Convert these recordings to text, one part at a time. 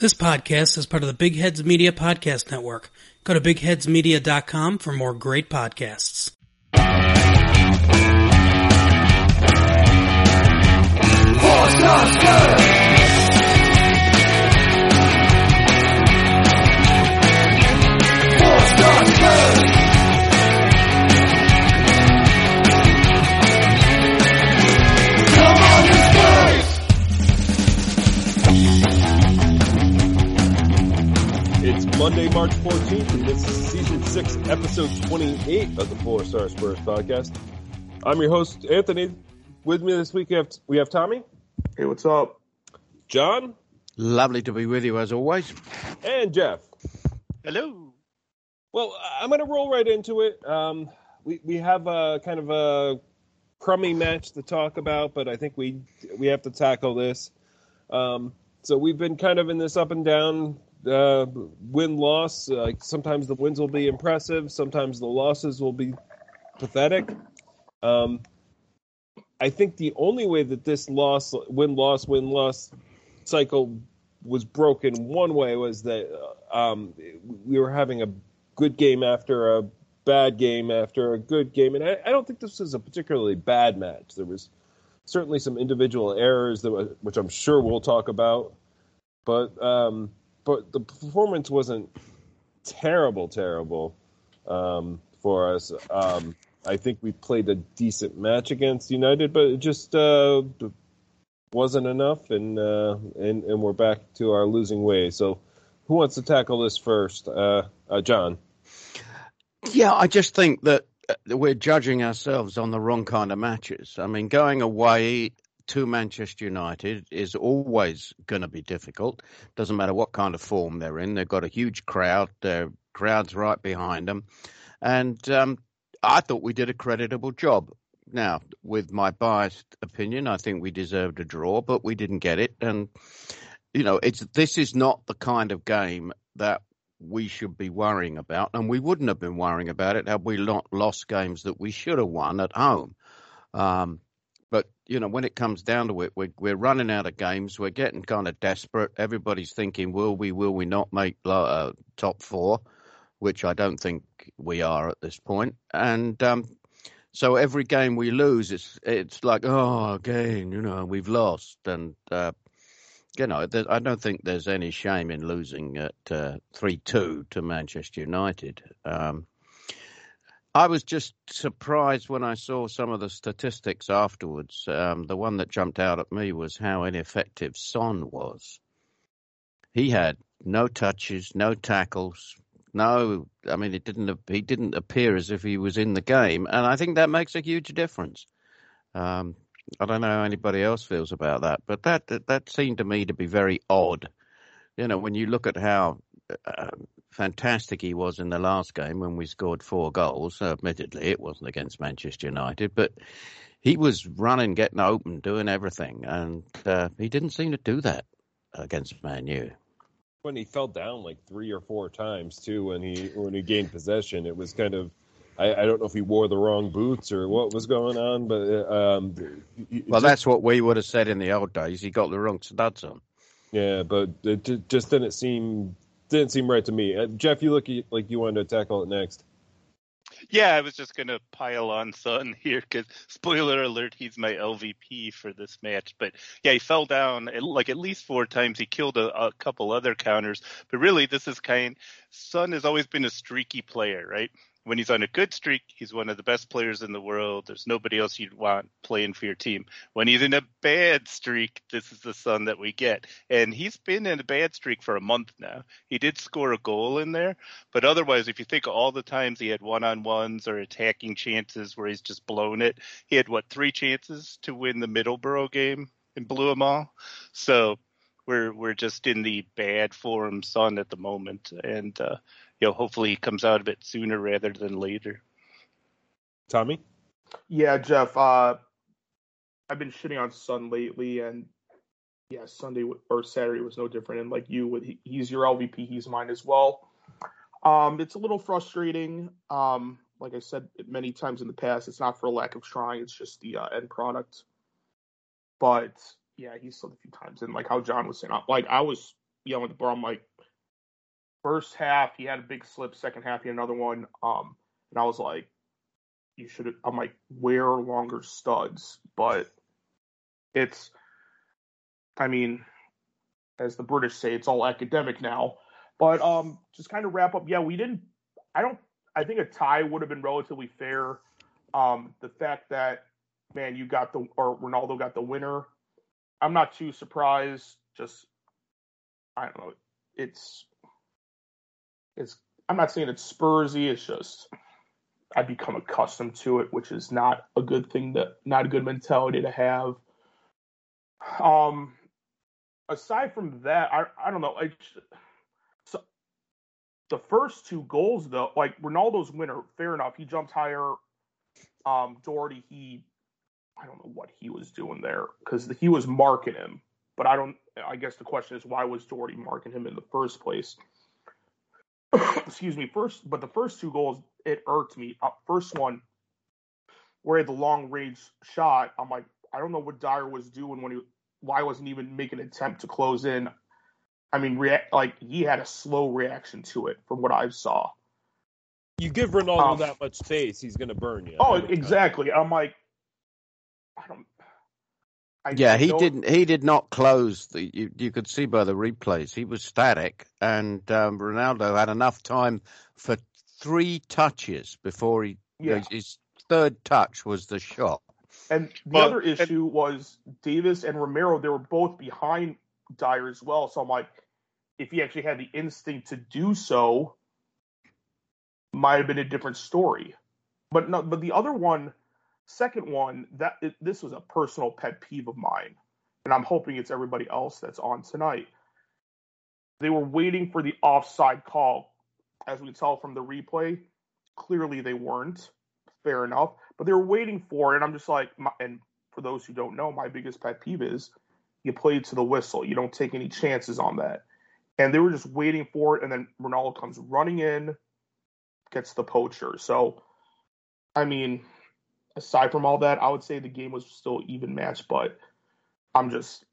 This podcast is part of the Big Heads Media Podcast Network. Go to bigheadsmedia.com for more great podcasts. It's Monday, March 14th, and this is season 6, episode 28 of the Four Star Spurs podcast. I'm your host, Anthony. With me this week, we have, we have Tommy, Hey, what's up? John, Lovely to be with you as always. and Jeff. Hello. Well, I'm going to roll right into it. Um, we, we have a kind of a crummy match to talk about, but I think we we have to tackle this. Um, so we've been kind of in this up and down uh, win loss. Like sometimes the wins will be impressive, sometimes the losses will be pathetic. Um, I think the only way that this loss, win loss, win loss cycle was broken one way was that um, we were having a good game after a bad game after a good game, and I, I don't think this was a particularly bad match. There was certainly some individual errors that, which I'm sure we'll talk about, but um, but the performance wasn't terrible, terrible um, for us. Um, I think we played a decent match against United, but it just uh, wasn't enough, and uh, and and we're back to our losing ways. So, who wants to tackle this first? Uh, uh, John. Yeah, I just think that uh, we're judging ourselves on the wrong kind of matches. I mean, going away to Manchester United is always going to be difficult. Doesn't matter what kind of form they're in. They've got a huge crowd. Their crowd's right behind them, and um, I thought we did a creditable job. Now, with my biased opinion, I think we deserved a draw, but we didn't get it. And you know, it's this is not the kind of game that we should be worrying about, and we wouldn't have been worrying about it had we not lost games that we should have won at home. Um, but you know, when it comes down to it, we're we're running out of games. We're getting kind of desperate. Everybody's thinking, will we, will we not make uh, top four? Which I don't think we are at this point. And um, so every game we lose, it's it's like, oh, again, you know, we've lost, and uh, you know, I don't think there's any shame in losing at uh, three two to Manchester United. Um, I was just surprised when I saw some of the statistics afterwards. Um, the one that jumped out at me was how ineffective Son was. He had no touches, no tackles, no. I mean, it didn't. He didn't appear as if he was in the game, and I think that makes a huge difference. Um, I don't know how anybody else feels about that, but that that, that seemed to me to be very odd. You know, when you look at how uh, fantastic he was in the last game when we scored four goals. Admittedly, it wasn't against Manchester United, but he was running, getting open, doing everything, and uh, he didn't seem to do that against Man U. When he fell down like three or four times too, when he when he gained possession, it was kind of. I, I don't know if he wore the wrong boots or what was going on, but uh, um, Well, just- that's what we would have said in the old days. He got the wrong studs on. Yeah, but it just didn't seem didn't seem right to me. Uh, Jeff, you look like you wanted to tackle it next. Yeah, I was just going to pile on Son here because, spoiler alert, he's my LVP for this match. But yeah, he fell down like at least four times. He killed a, a couple other counters. But really, this is kind. Son has always been a streaky player, right? When he's on a good streak, he's one of the best players in the world. There's nobody else you'd want playing for your team. When he's in a bad streak, this is the Son that we get. And he's been in a bad streak for a month now. He did score a goal in there, but otherwise, if you think of all the times he had one on ones or attacking chances where he's just blown it, he had what, three chances to win the Middlesbrough game and blew them all? So we're we're just in the bad form Son at the moment. And uh, you know, hopefully he comes out of it sooner rather than later. Tommy, Yeah, Jeff. Uh, I've been shitting on Son lately, and yeah, Sunday or Saturday was no different. And like you, with he's your LVP, he's mine as well. Um, it's a little frustrating. Um, like I said many times in the past, it's not for a lack of trying; it's just the uh, end product. But yeah, he slipped a few times, and like how John was saying, I- like I was, yelling at the bar. I'm like, first half he had a big slip, second half he had another one. Um, and I was like, you should. I'm like, wear longer studs, but it's. I mean, as the British say, it's all academic now. But um, just kind of wrap up. Yeah, we didn't. I don't. I think a tie would have been relatively fair. Um, the fact that Man U got the or Ronaldo got the winner. I'm not too surprised. Just I don't know. It's it's. I'm not saying it's Spursy. It's just I become accustomed to it, which is not a good thing. That not a good mentality to have. Um, aside from that, I I don't know. I so the first two goals though, like Ronaldo's winner, fair enough. He jumped higher. Um, Doherty, he I don't know what he was doing there because he was marking him. But I don't. I guess the question is why was Doherty marking him in the first place? Excuse me. First, but the first two goals it irked me. Uh, first one, where he had the long range shot. I'm like, I don't know what Dier was doing when he. Why wasn't even making an attempt to close in? I mean, react like he had a slow reaction to it from what I saw. You give Ronaldo um, that much space, he's going to burn you. Oh, exactly. I'm like. I yeah, he didn't. He did not close. The, you you could see by the replays he was static, and um, Ronaldo had enough time for three touches before he. Yeah. his third touch was the shot. And the well, other issue and, was Davies and Romero. They were both behind Dier as well. So I'm like, if he actually had the instinct to do so, might have been a different story. But no, but the other one Second one, that it, this was a personal pet peeve of mine, and I'm hoping it's everybody else that's on tonight. They were waiting for the offside call, as we tell from the replay. Clearly, they weren't. Fair enough, but they were waiting for it, and I'm just like, my, and for those who don't know, my biggest pet peeve is you play to the whistle. You don't take any chances on that. And they were just waiting for it, and then Ronaldo comes running in, gets the poacher. So, I mean, aside from all that, I would say the game was still even match, but I'm just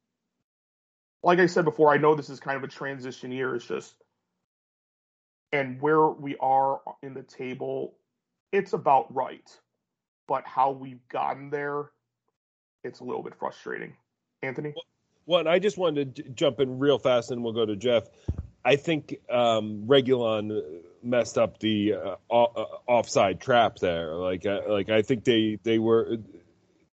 like I said before, I know this is kind of a transition year. It's just and where we are in the table, it's about right. But how we've gotten there, it's a little bit frustrating. Anthony? Well, I just wanted to jump in real fast and we'll go to Jeff. I think um, Reguilon messed up the uh, uh, offside trap there. Like, uh, like I think they they were.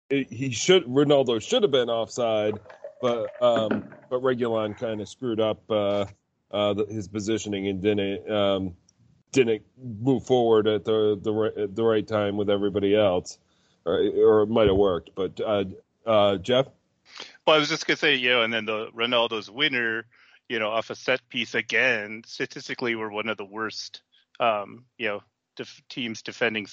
It, he should Ronaldo should have been offside, but um, but Reguilon kind of screwed up uh, uh, his positioning and didn't um, didn't move forward at the the the right time with everybody else, or, or it might have worked. But uh, Jeff. Well, I was just gonna say, you know, and then the Ronaldo's winner you know, off a set piece again, statistically, we're one of the worst, um, you know, def- teams defending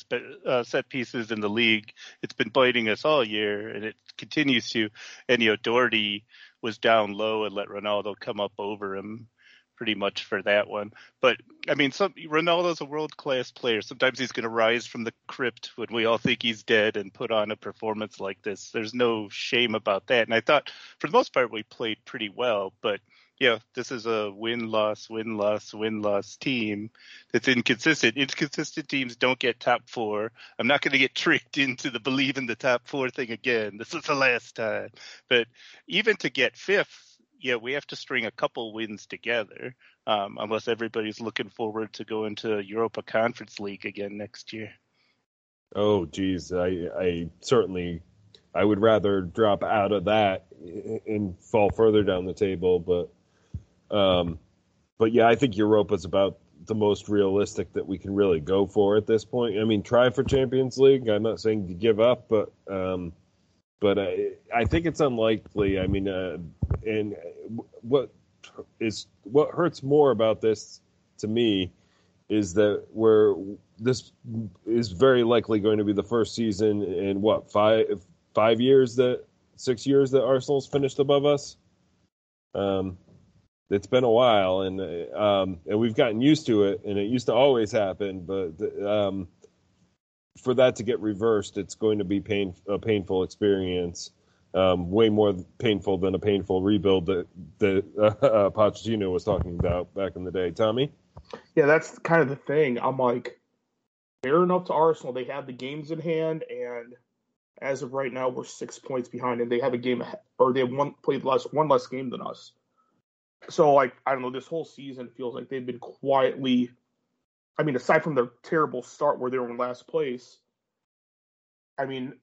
uh, set pieces in the league. It's been biting us all year, and it continues to. And you know, Doherty was down low and let Ronaldo come up over him pretty much for that one. But I mean, some Ronaldo's a world class player. Sometimes he's going to rise from the crypt when we all think he's dead and put on a performance like this. There's no shame about that. And I thought, for the most part, we played pretty well. But yeah, this is a win loss, win loss, win loss team that's inconsistent. Inconsistent teams don't get top four. I'm not going to get tricked into the believe in the top four thing again. This is the last time. But even to get fifth, yeah, we have to string a couple wins together, um, unless everybody's looking forward to going to Europa Conference League again next year. Oh, geez, I, I certainly, I would rather drop out of that and fall further down the table, but um, but yeah, I think Europa's about the most realistic that we can really go for at this point. I mean, try for Champions League. I'm not saying to give up, but um, but I, I think it's unlikely. I mean, uh, and what is what hurts more about this to me is that we're this is very likely going to be the first season in what five five years that six years that Arsenal's finished above us. Um, it's been a while, and um, and we've gotten used to it, and it used to always happen. But um, for that to get reversed, it's going to be pain a painful experience. Um, way more painful than a painful rebuild that that uh, Pochettino was talking about back in the day. Tommy, Yeah, that's kind of the thing. I'm like, fair enough to Arsenal. They have the games in hand, and as of right now, we're six points behind, and they have a game or they have one played less one less game than us. So like, I don't know. This whole season feels like they've been quietly. I mean, aside from their terrible start where they were in last place, I mean,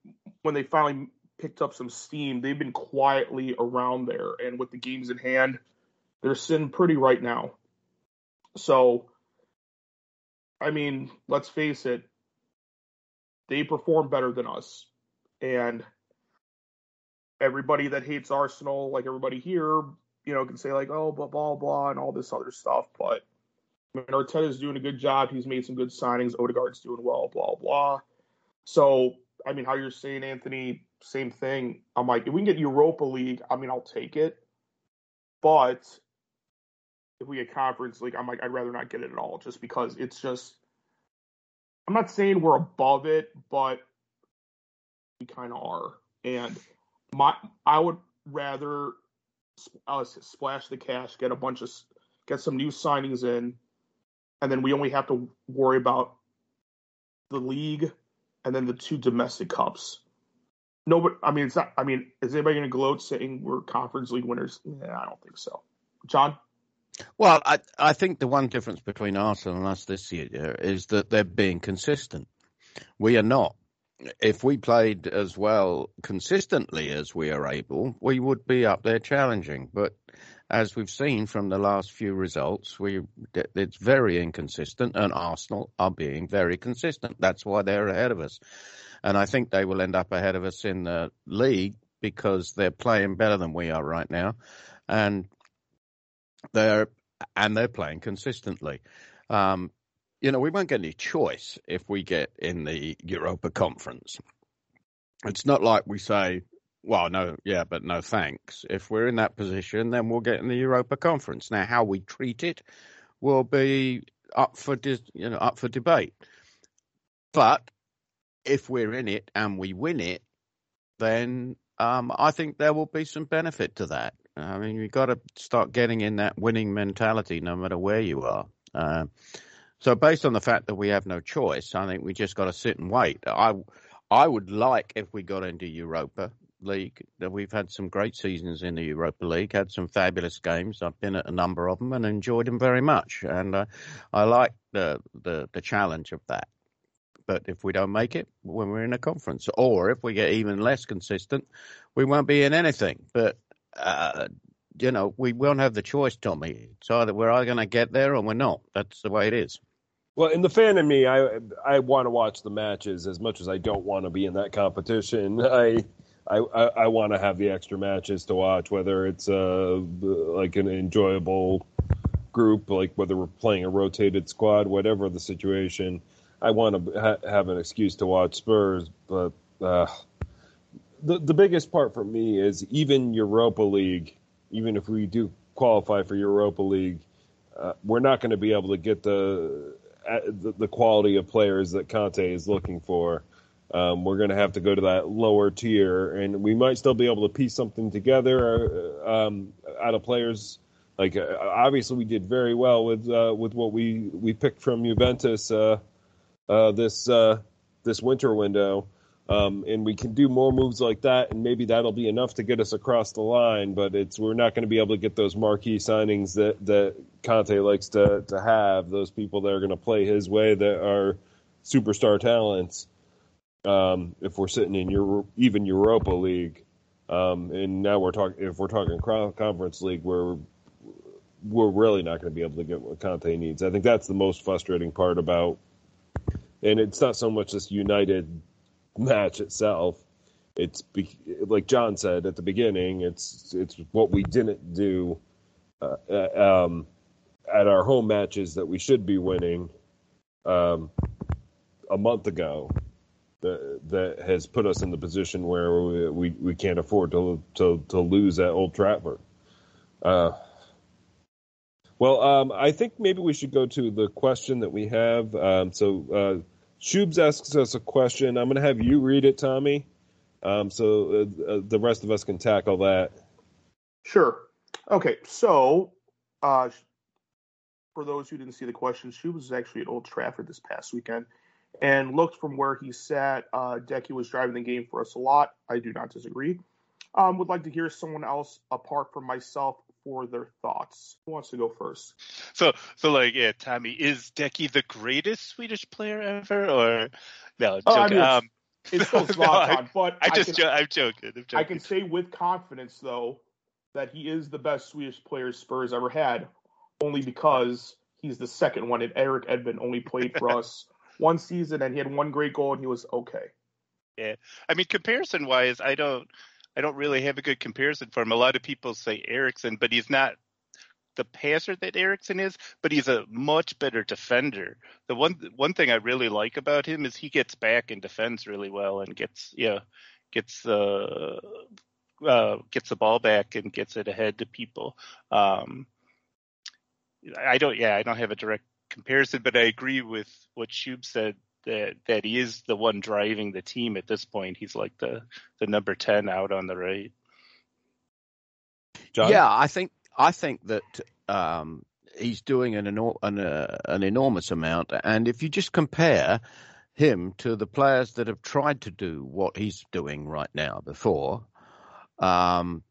when they finally picked up some steam, they've been quietly around there, and with the games in hand, they're sitting pretty right now. So, I mean, let's face it, they perform better than us. And everybody that hates Arsenal, like everybody here, you know, can say like, oh, blah blah blah, and all this other stuff. But I mean, Arteta's doing a good job. He's made some good signings. Odegaard's doing well. Blah blah. So, I mean, how you're saying, Anthony, same thing. I'm like, if we can get Europa League, I mean, I'll take it. But if we get Conference League, I'm like, I'd rather not get it at all, just because it's just. I'm not saying we're above it, but we kind of are. And my, I would rather uh, splash the cash, get a bunch of, get some new signings in, and then we only have to worry about the league and then the two domestic cups. No, but I mean, it's not. I mean, is anybody going to gloat saying we're conference league winners? Yeah, I don't think so. John, Well, I I think the one difference between Arsenal and us this year is that they're being consistent. We are not. If we played as well consistently as we are able, we would be up there challenging. But as we've seen from the last few results, we it's very inconsistent, and Arsenal are being very consistent. That's why they're ahead of us, and I think they will end up ahead of us in the league because they're playing better than we are right now, and they're and they're playing consistently. Um, you know, we won't get any choice if we get in the Europa Conference. It's not like we say, well, no, yeah, but no thanks. If we're in that position, then we'll get in the Europa Conference. Now, how we treat it will be up for you know up for debate. But if we're in it and we win it, then um, I think there will be some benefit to that. I mean, you've got to start getting in that winning mentality, no matter where you are. Uh, so, based on the fact that we have no choice, I think we just got to sit and wait. I, I would like if we got into Europa League. That we've had some great seasons in the Europa League, had some fabulous games. I've been at a number of them and enjoyed them very much, and uh, I like the, the the challenge of that. But if we don't make it when we're in a conference, or if we get even less consistent, we won't be in anything. But uh, you know, we won't have the choice, Tommy. It's either we're either going to get there or we're not. That's the way it is. Well, in the fan in me, I I want to watch the matches as much as I don't want to be in that competition. I I I, want to have the extra matches to watch, whether it's uh like an enjoyable group, like whether we're playing a rotated squad, whatever the situation. I want to ha- have an excuse to watch Spurs, but uh, the the biggest part for me is even Europa League. Even if we do qualify for Europa League, uh, we're not going to be able to get the the, the quality of players that Conte is looking for. Um, we're going to have to go to that lower tier, and we might still be able to piece something together uh, um, out of players. Like uh, obviously, we did very well with uh, with what we we picked from Juventus uh, uh, this uh, this winter window, um, and we can do more moves like that, and maybe that'll be enough to get us across the line. But it's we're not going to be able to get those marquee signings that that Conte likes to to have. Those people that are going to play his way that are superstar talents. Um, if we're sitting in Euro, even Europa League, um, and now we're talking if we're talking Conference League, we're we're really not going to be able to get what Conte needs. I think that's the most frustrating part about, and it's not so much this United match itself. It's be, like John said at the beginning. It's it's what we didn't do uh, um, at our home matches that we should be winning um, a month ago. That, that has put us in the position where we, we, we can't afford to, to to lose at Old Trafford. Uh, well, um, I think maybe we should go to the question that we have. Um, so uh, Shubes asks us a question. I'm going to have you read it, Tommy, Um, so uh, uh, the rest of us can tackle that. Sure. Okay, so uh, for those who didn't see the question, Shubes was actually at Old Trafford this past weekend and looked from where he sat. Uh, Decky was driving the game for us a lot. I do not disagree. Um, would like to hear someone else apart from myself for their thoughts. Who wants to go first? So, so like, yeah, Tommy, is Decky the greatest Swedish player ever, or no? Oh, I mean, um, It's still no, Zlatan, I, but I just, can, jo- I'm joking. I'm joking. I can say with confidence though that he is the best Swedish player Spurs ever had, only because he's the second one, and Erik Edman only played for us one season, and he had one great goal, and he was okay. Yeah, I mean, comparison wise, I don't, I don't really have a good comparison for him. A lot of people say Eriksen, but he's not the passer that Eriksen is, but he's a much better defender. The one, one thing I really like about him is he gets back and defends really well and gets, yeah, gets, uh, uh, gets the ball back and gets it ahead to people. Um, I don't, yeah, I don't have a direct comparison, but I agree with what Shub said that that he is the one driving the team at this point. He's like the the number ten out on the right. John? Yeah, I think I think that um, he's doing an, enor- an, uh, an enormous amount, and if you just compare him to the players that have tried to do what he's doing right now before, um,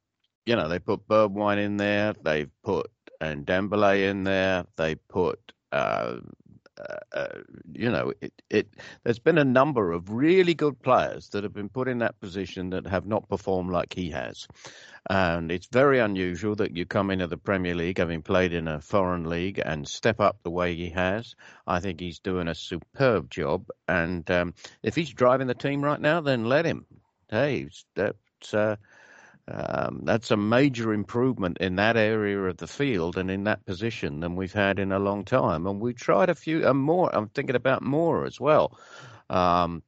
you know, they put Bergwijn in there, they've put and Dembele in there, they put. Uh, uh, you know, it, it. There's been a number of really good players that have been put in that position that have not performed like he has, and it's very unusual that you come into the Premier League having played in a foreign league and step up the way he has. I think he's doing a superb job, and um, if he's driving the team right now, then let him. Hey, that's. Uh, um, that's a major improvement in that area of the field and in that position than we've had in a long time. And we tried a few and more. I'm thinking about more as well. Um,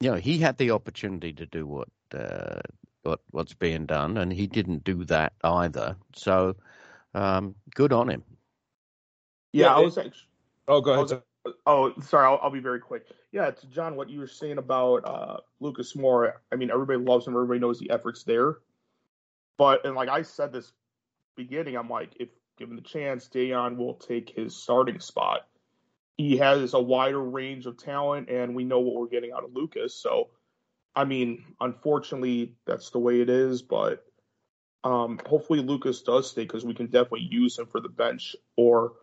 you know, he had the opportunity to do what uh, what what's being done, and he didn't do that either. So, um, good on him. Yeah, Yeah, I it- was actually. Oh, go ahead. was- Oh, sorry. I'll, I'll be very quick. Yeah, to John, what you were saying about uh, Lucas Moura. I mean, everybody loves him. Everybody knows the effort's there. But and like I said this beginning, I'm like, if given the chance, Dejan will take his starting spot. He has a wider range of talent, and we know what we're getting out of Lucas. So, I mean, unfortunately, that's the way it is. But um, hopefully, Lucas does stay because we can definitely use him for the bench or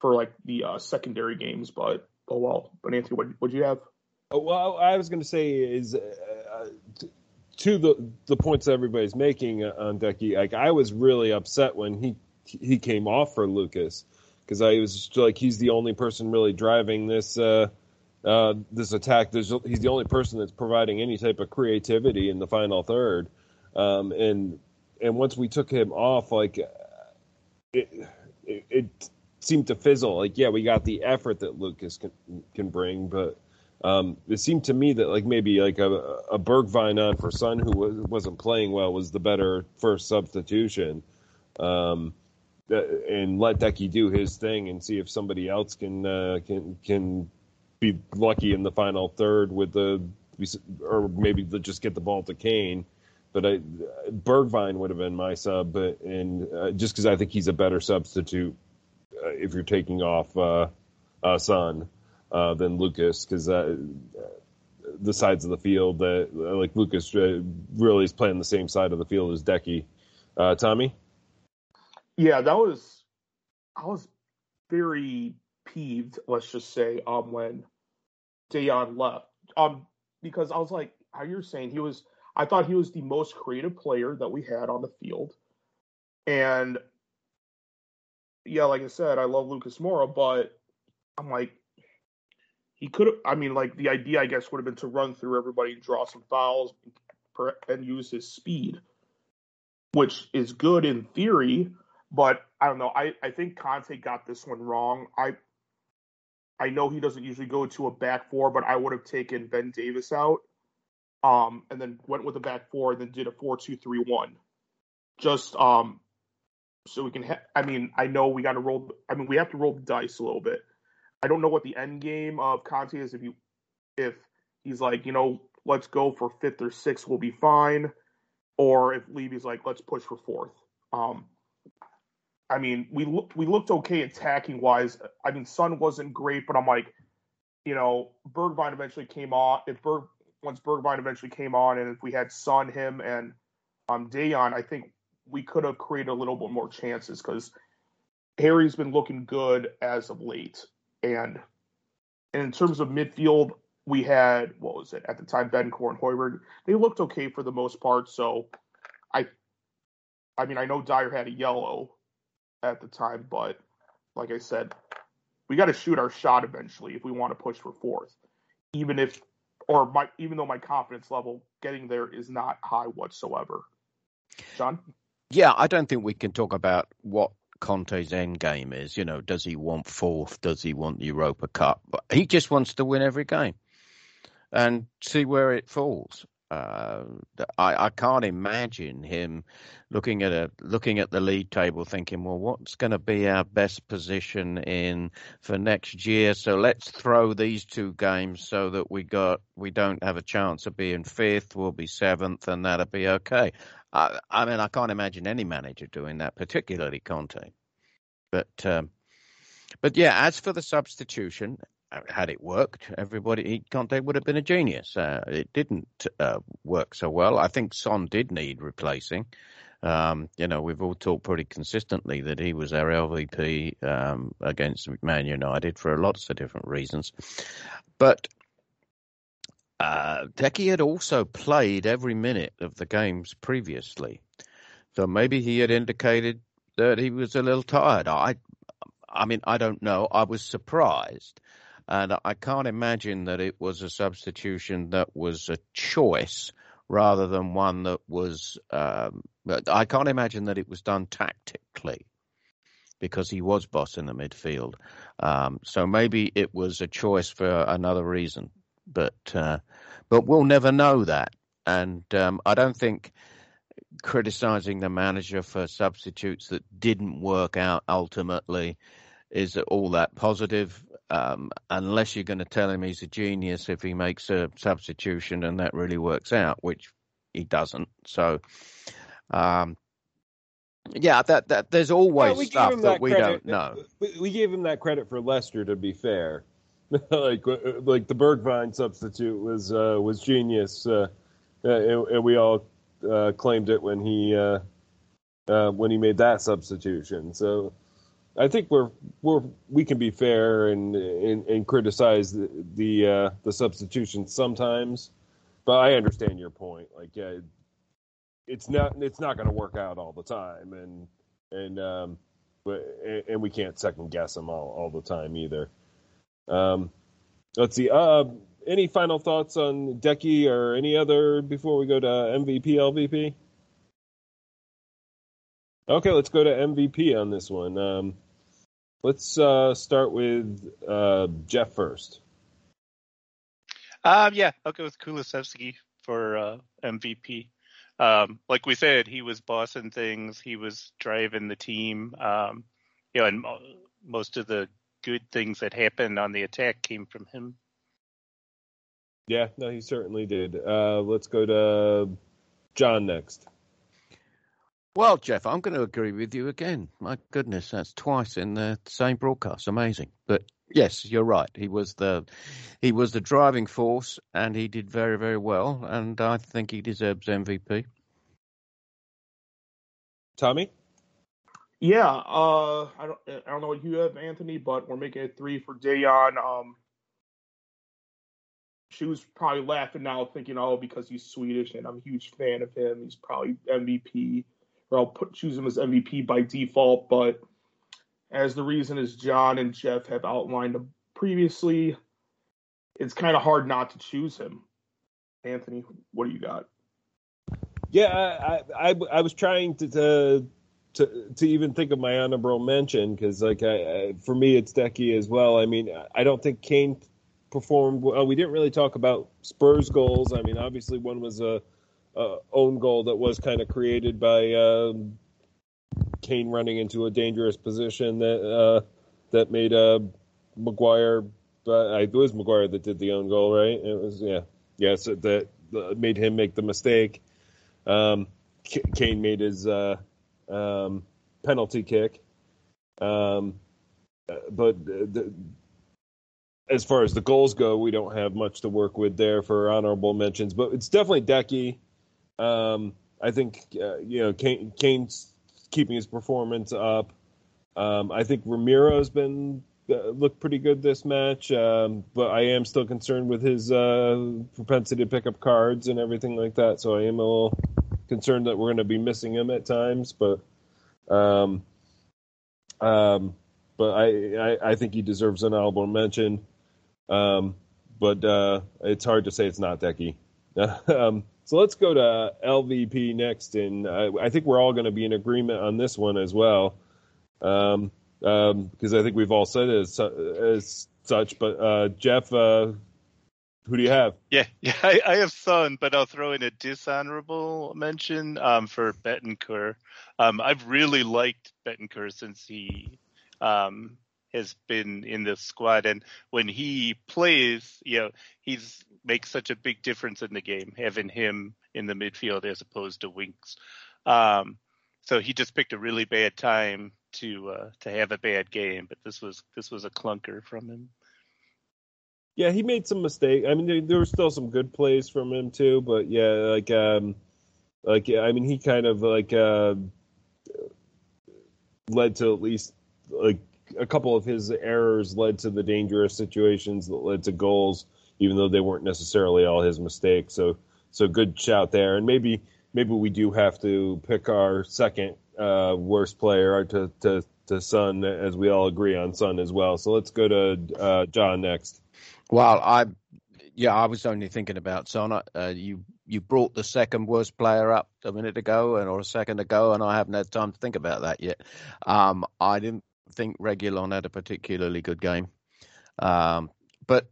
for like the uh, secondary games. But oh well. But Anthony, what would you have? Oh, well, I was going to say is uh, t- to the the points everybody's making on Decky. Like I was really upset when he he came off for Lucas because I was like he's the only person really driving this uh, uh, this attack. There's, he's the only person that's providing any type of creativity in the final third. Um, and and once we took him off, like it, it it seemed to fizzle. Like yeah, we got the effort that Lucas can can bring, but um, it seemed to me that like maybe like a, a Bergwijn on for Son who was, wasn't playing well was the better first substitution. Um, uh, and let Decky do his thing and see if somebody else can uh, can can be lucky in the final third with the or maybe just get the ball to Kane. But I, Bergwijn would have been my sub, but and uh, just because I think he's a better substitute uh, if you're taking off uh, uh, Son uh, than Lucas because uh, the sides of the field that like Lucas uh, really is playing the same side of the field as Decky. Uh, Tommy, Yeah, that was I was very peeved, let's just say, um when Dejan left. Um because I was like, how you're saying he was I thought he was the most creative player that we had on the field. And yeah, like I said, I love Lucas Moura, but I'm like he could have I mean like the idea I guess would have been to run through everybody and draw some fouls and use his speed, which is good in theory, but I don't know. I, I think Conte got this one wrong. I I know he doesn't usually go to a back four, but I would have taken Ben Davies out, um, and then went with a back four, and then did a four two three one, just um, so we can. Ha- I mean, I know we got to roll. I mean, we have to roll the dice a little bit. I don't know what the end game of Conte is if you if he's like, you know, let's go for fifth or sixth, we'll be fine. Or if Levy's like, let's push for fourth. Um, I mean, we looked we looked okay attacking wise. I mean, Son wasn't great, but I'm like, you know, Bergwijn eventually came on. If Berg once Bergwijn eventually came on, and if we had Son, him, and um Dejan, I think we could have created a little bit more chances because Harry's been looking good as of late. And, in terms of midfield, we had what was it at the time? Bentancur and Højbjerg. They looked okay for the most part. So, I, I mean, I know Dier had a yellow at the time, but like I said, we got to shoot our shot eventually if we want to push for fourth, even if, or my, even though my confidence level getting there is not high whatsoever. John. Yeah, I don't think we can talk about what Conte's end game is. You know, does he want fourth? Does he want the Europa Cup? But he just wants to win every game and see where it falls. Uh, I, I can't imagine him looking at a looking at the league table, thinking, "Well, what's going to be our best position in for next year?" So let's throw these two games so that we got we don't have a chance of being fifth. We'll be seventh, and that'll be okay. I, I mean, I can't imagine any manager doing that, particularly Conte. But um, but yeah, as for the substitution, had it worked, everybody Conte would have been a genius. Uh, it didn't uh, work so well. I think Son did need replacing. Um, you know, we've all talked pretty consistently that he was our LVP um, against Man United for lots of different reasons. But uh, had also played every minute of the games previously, so maybe he had indicated that he was a little tired. I, I mean, I don't know. I was surprised, and I can't imagine that it was a substitution that was a choice rather than one that was. Um, I can't imagine that it was done tactically because he was boss in the midfield. Um, so maybe it was a choice for another reason but uh, but we'll never know that. And um, I don't think criticizing the manager for substitutes that didn't work out ultimately is all that positive. Um, unless you're going to tell him he's a genius if he makes a substitution and that really works out, which he doesn't. So, um, yeah, that that there's always stuff that, that, we credit. don't know. We gave him that credit for Leicester, to be fair. like uh, like the Bergwijn substitute was uh, was genius, uh, uh, and, and, we all uh, claimed it when he uh, when he made that substitution. So I think we're we're we can be fair and and, and criticize the the, the substitution sometimes, but I understand your point. Like yeah, it's not it's not going to work out all the time, and and um, but and we can't second guess them all all the time either. Um, let's see. Uh, any final thoughts on Decky or any other before we go to MVP, LVP? Okay, let's go to MVP on this one. Um, let's uh, start with uh, Jeff first. Um, yeah, I'll go with Kulusevski for uh, MVP. Um, like we said, he was bossing things. He was driving the team. Um, you know, and most of the good things that happened on the attack came from him. Yeah, no, he certainly did. Uh, let's go to John next. Well, Jeff, I'm going to agree with you again. My goodness, that's twice in the same broadcast. Amazing. But yes, you're right. He was the he was the driving force, and he did very very well. And I think he deserves MVP. Tommy. Yeah, uh, I don't, I don't know what you have, Anthony, but we're making it three for Dejan. Um, she was probably laughing now, thinking, "Oh, because he's Swedish and I'm a huge fan of him, he's probably MVP, or I'll put choose him as MVP by default." But as the reason is John and Jeff have outlined previously, it's kind of hard not to choose him. Anthony, what do you got? Yeah, I I, I was trying to, to to to even think of my honorable mention because like I, I, for me it's Decky as well. I mean I don't think Kane performed well. We didn't really talk about Spurs goals. I mean obviously one was a, a own goal that was kind of created by um, Kane running into a dangerous position that uh, that made uh, Maguire. But it was Maguire that did the own goal, right? It was yeah, yes. Yeah, so that made him make the mistake. Um, Kane made his uh, um, penalty kick. Um, but the, as far as the goals go, we don't have much to work with there for honorable mentions. But it's definitely Decky. Um, I think uh, you know Kane, Kane's keeping his performance up. Um, I think Romero's been uh, looked pretty good this match, um, but I am still concerned with his uh, propensity to pick up cards and everything like that. So I am a little concerned that we're going to be missing him at times. But um, um, but I, I, I think he deserves an honorable mention. Um, but uh, it's hard to say it's not Decky. um, so let's go to LVP next, and I, I think we're all going to be in agreement on this one as well, because um, um, I think we've all said it as, as such. But uh, Jeff, uh, who do you have? Yeah, yeah, I, I, have Son, but I'll throw in a dishonorable mention um, for Bentancur. Um, I've really liked Bentancur since he um, has been in the squad, and when he plays, you know, he's makes such a big difference in the game, having him in the midfield as opposed to Winks. Um, so he just picked a really bad time to uh, to have a bad game, but this was this was a clunker from him. Yeah, he made some mistakes. I mean, there, there were still some good plays from him too, but yeah, like um, like I mean, he kind of like uh, led to at least like a couple of his errors led to the dangerous situations that led to goals, even though they weren't necessarily all his mistakes. So, so good shout there. And maybe, maybe we do have to pick our second uh, worst player to, to, to Son, as we all agree on Son as well. So let's go to uh, John next. Well, I, yeah, I was only thinking about Son. Uh, you you brought the second worst player up a minute ago and or a second ago, and I haven't had time to think about that yet. Um, I didn't think Reguilon had a particularly good game. Um, but,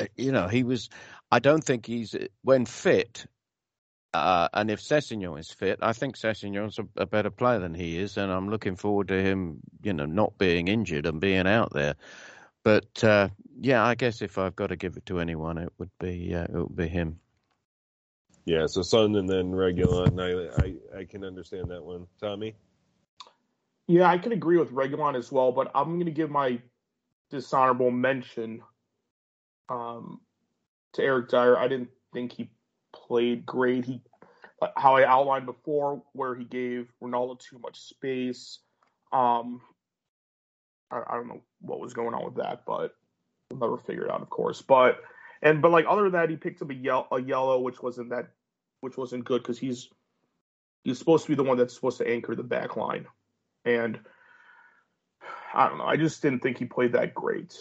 uh, you know, he was, I don't think he's, when fit, uh, and if Sessegnon is fit, I think Sessegnon's a, a, better player than he is, and I'm looking forward to him, you know, not being injured and being out there. But uh, yeah, I guess if I've got to give it to anyone, it would be uh, it would be him. Yeah, so Son and then Reguilon. I, I I can understand that one. Tommy. Yeah, I can agree with Reguilon as well, but I'm going to give my dishonorable mention um, to Eric Dier. I didn't think he played great. He, how I outlined before, where he gave Ronaldo too much space. Um, I, I don't know what was going on with that, but we'll never figure it out, of course. But and but like other than that, he picked up a, a yellow, which wasn't that, which wasn't good because he's he's supposed to be the one that's supposed to anchor the back line. And I don't know. I just didn't think he played that great.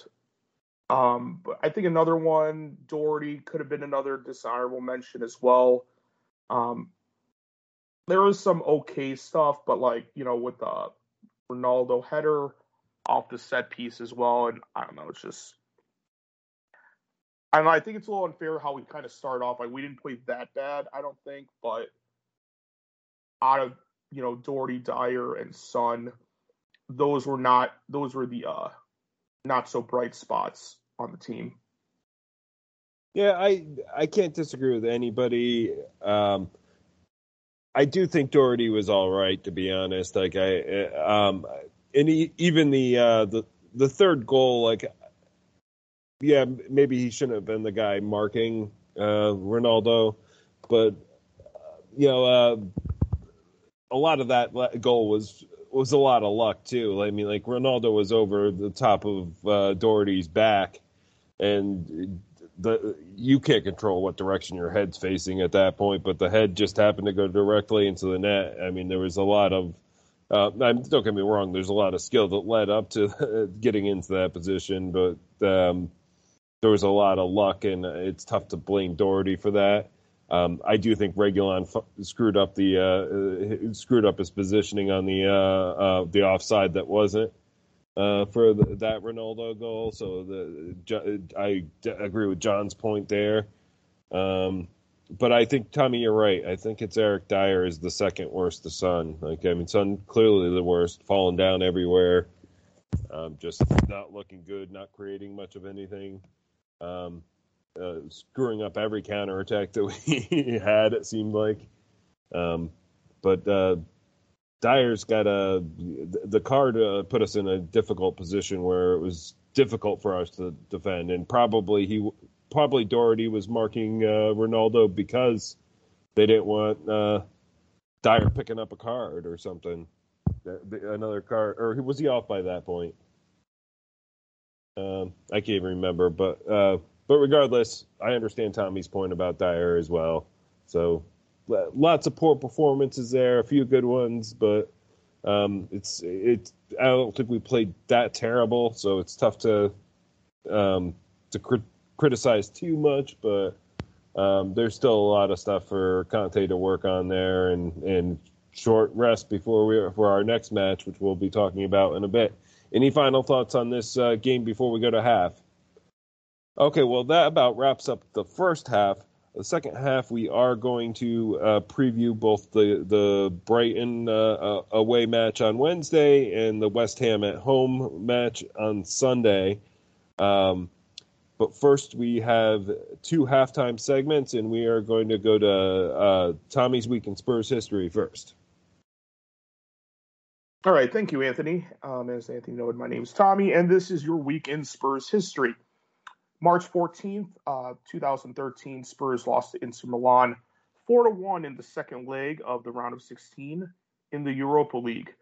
Um, but I think another one, Doherty, could have been another desirable mention as well. Um, there was some okay stuff, but like you know, with the Ronaldo header off the set piece as well, and I don't know, it's just. I don't know, I think it's a little unfair how we kind of start off. Like we didn't play that bad, I don't think, but out of you know Doherty, Dier, and Son, those were not those were the uh, not so bright spots on the team. Yeah, I I can't disagree with anybody. Um, I do think Doherty was all right, to be honest. Like I, um, and he, even the uh, the the third goal, like, yeah, maybe he shouldn't have been the guy marking uh, Ronaldo, but you know, uh, a lot of that goal was was a lot of luck too. I mean, like Ronaldo was over the top of uh, Doherty's back, and the you can't control what direction your head's facing at that point, but the head just happened to go directly into the net. I mean, there was a lot of uh, don't get me wrong. There's a lot of skill that led up to getting into that position, but um, there was a lot of luck, and it's tough to blame Doherty for that. Um, I do think Reguilon f- screwed up the uh, uh, screwed up his positioning on the uh, uh, the offside that wasn't uh, for the, that Ronaldo goal. So the I d- agree with John's point there. Um, but I think Tommy, you're right. I think it's Eric Dier is the second worst to Son. Like I mean, Son clearly the worst, falling down everywhere, um, just not looking good, not creating much of anything. Um, uh, screwing up every counterattack that we had. It seemed like, um, but uh, Dier's got a the card uh, put us in a difficult position where it was difficult for us to defend, and probably he probably Doherty was marking uh, Ronaldo because they didn't want uh, Dier picking up a card or something, another card, or was he off by that point? Um, I can't even remember, but uh, but regardless, I understand Tommy's point about Dier as well. So lots of poor performances there, a few good ones, but um, it's it. I don't think we played that terrible, so it's tough to um, to crit- criticize too much. But um, there's still a lot of stuff for Conte to work on there, and and short rest before we for our next match, which we'll be talking about in a bit. Any final thoughts on this uh, game before we go to half? Okay, well that about wraps up the first half. The second half, we are going to uh, preview both the the Brighton uh, uh, away match on Wednesday and the West Ham at home match on Sunday. Um, but first, we have two halftime segments, and we are going to go to uh, Tommy's Week in Spurs history first. All right, thank you, Anthony. Um, as Anthony noted, my name is Tommy, and this is your Week in Spurs history. March 14th, uh, 2013, Spurs lost to Inter Milan 4 to 1 in the second leg of the round of 16 in the Europa League.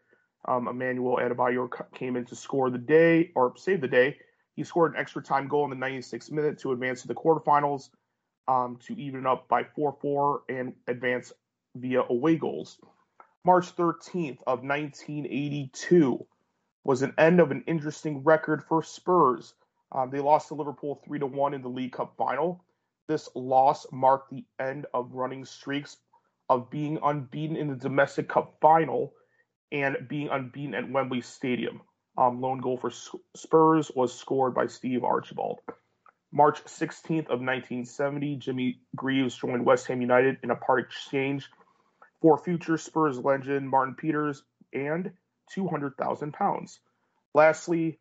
Um, Emmanuel Adebayor came in to score the day or save the day. He scored an extra time goal in the 96th minute to advance to the quarterfinals um, to even up by 4 4 and advance via away goals. March 13th of 1982 was an end of an interesting record for Spurs um, they lost to Liverpool three to one in the League Cup final. This loss marked the end of running streaks of being unbeaten in the domestic cup final and being unbeaten at Wembley Stadium. Um, lone goal for Spurs was scored by Steve Archibald. March 16th of 1970, Jimmy Greaves joined West Ham United in a part exchange for future Spurs legend Martin Peters and 200,000 pounds. Lastly,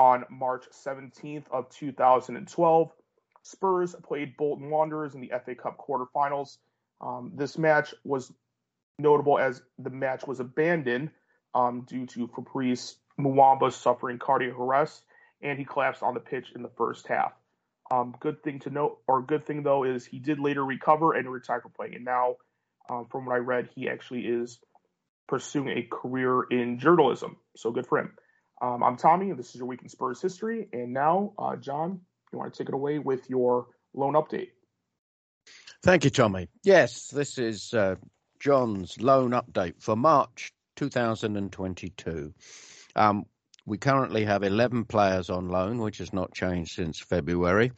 on March 17th of 2012. Spurs played Bolton Wanderers in the FA Cup quarterfinals. Um, this match was notable as the match was abandoned um, due to Fabrice Muamba suffering cardiac arrest, and he collapsed on the pitch in the first half. Um, good thing to note, or good thing though, is he did later recover and retire from playing. And now, um, from what I read, he actually is pursuing a career in journalism. So good for him. Um, I'm Tommy, and this is your week in Spurs history. And now, uh, John, you want to take it away with your loan update? Thank you, Tommy. Yes, this is uh, John's loan update for March 2022. Um, we currently have 11 players on loan, which has not changed since February.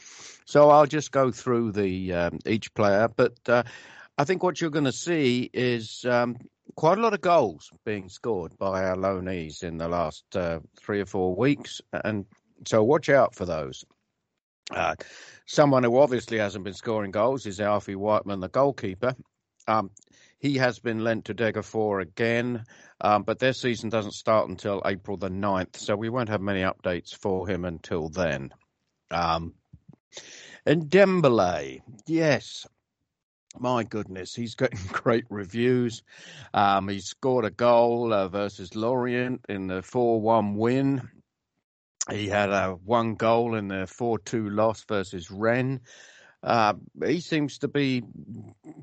So I'll just go through the um, each player, but uh, I think what you're going to see is um, quite a lot of goals being scored by our loanees in the last uh, three or four weeks, and so watch out for those. Uh, someone who obviously hasn't been scoring goals is Alfie Whiteman, the goalkeeper. Um, he has been lent to Degerfors again, um, but their season doesn't start until April the 9th, so we won't have many updates for him until then. Um, and Dembele, yes, my goodness, he's getting great reviews. Um, he scored a goal uh, versus Lorient in the 4 1 win. He had a one goal in the 4 2 loss versus Rennes. Uh, he seems to be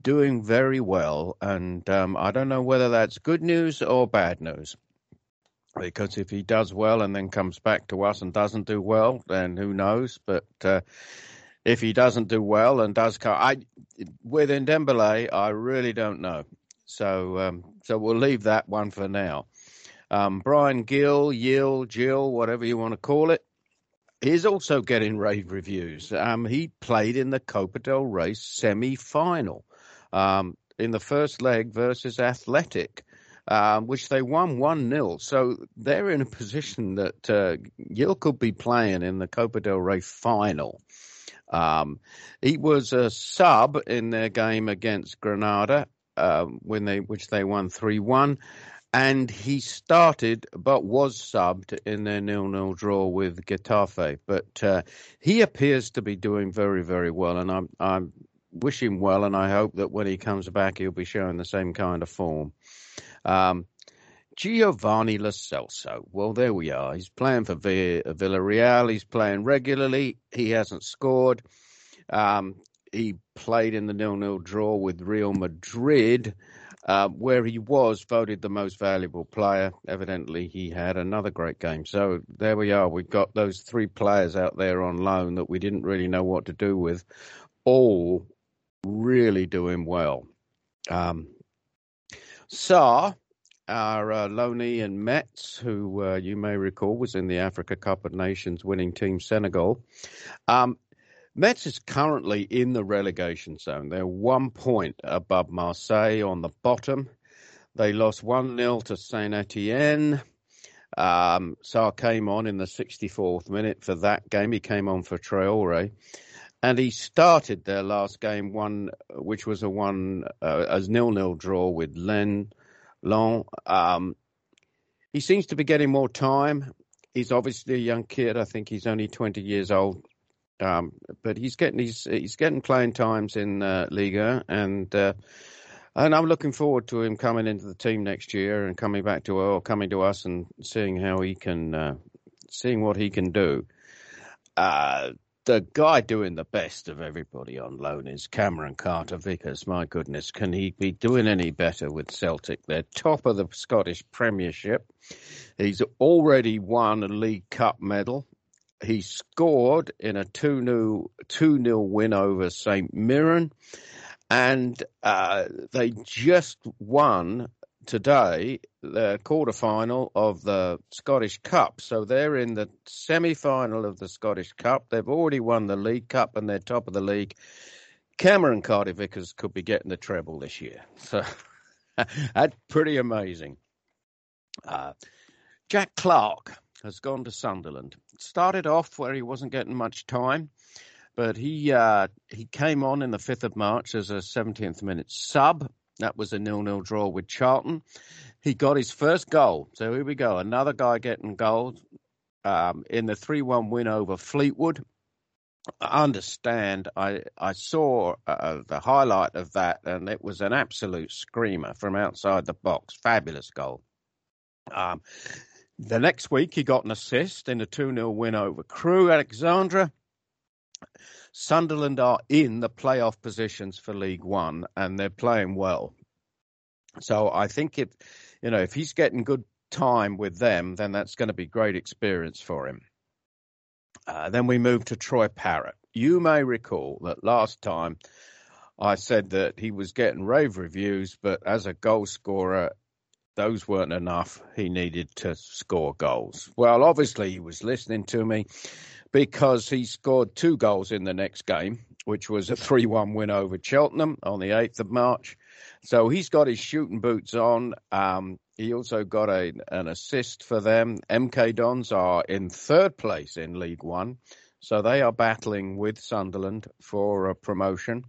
doing very well, and um, I don't know whether that's good news or bad news. Because if he does well and then comes back to us and doesn't do well, then who knows? But uh, if he doesn't do well and does come, I with Dembele, I really don't know. So um, so we'll leave that one for now. Um, Bryan Gil, Yill, Jill, whatever you want to call it, he's also getting rave reviews. Um, he played in the Copa del Rey semi-final um, in the first leg versus Athletic. Um, which they won 1 0. So they're in a position that uh, could be playing in the Copa del Rey final. Um, he was a sub in their game against Granada, uh, when they which they won three one, and he started but was subbed in their nil-nil draw with Getafe. But uh, he appears to be doing very, very well, and I'm I'm wish him well, and I hope that when he comes back, he'll be showing the same kind of form. Um, Giovani Lo. Well, there we are. He's playing for Villarreal. He's playing regularly. He hasn't scored. Um, he played in the nil-nil draw with Real Madrid, uh, where he was voted the most valuable player. Evidently, he had another great game. So there we are. We've got those three players out there on loan that we didn't really know what to do with, all really doing well. Um, our uh, and Metz, who uh, you may recall was in the Africa Cup of Nations winning team Senegal. Um, Metz is currently in the relegation zone. They're one point above Marseille on the bottom. They lost 1 0 to Saint Etienne. Um, Sarr came on in the 64th minute for that game. He came on for Traore. And he started their last game, one which was a one uh, nil nil draw with Len Long. Um, he seems to be getting more time. He's obviously a young kid. I think he's only 20 years old. Um, but he's getting he's he's getting playing times in uh, Liga, and uh, and I'm looking forward to him coming into the team next year and coming back to or coming to us and seeing how he can uh, seeing what he can do. The guy doing the best of everybody on loan is Cameron Carter Vickers. My goodness, can he be doing any better with Celtic? They're top of the Scottish Premiership. He's already won a League Cup medal. He scored in a 2 0 win over St. Mirren. And uh, they just won today the quarter-final of the Scottish Cup. So they're in the semi-final of the Scottish Cup. They've already won the League Cup and they're top of the league. Cameron Carter Vickers could be getting the treble this year. So that's pretty amazing. Uh, Jack Clarke has gone to Sunderland. Started off where he wasn't getting much time, but he uh, he came on in the 5th of March as a 17th minute sub that was a nil-nil draw with Charlton. He got his first goal. So here we go. Another guy getting goals um, in the 3-1 win over Fleetwood. I understand. I I saw uh, the highlight of that, and it was an absolute screamer from outside the box. Fabulous goal. Um, the next week, he got an assist in a 2 0 win over Crewe Alexandra. Sunderland are in the playoff positions for League One and they're playing well. So I think if you know if he's getting good time with them, then that's going to be great experience for him. Uh, then we move to Troy Parrott. You may recall that last time I said that he was getting rave reviews, but as a goal scorer, those weren't enough. He needed to score goals. Well, obviously, he was listening to me because he scored two goals in the next game, which was a 3 1 win over Cheltenham on the 8th of March. So he's got his shooting boots on. Um, he also got a, an assist for them. MK Dons are in third place in League One. So they are battling with Sunderland for a promotion.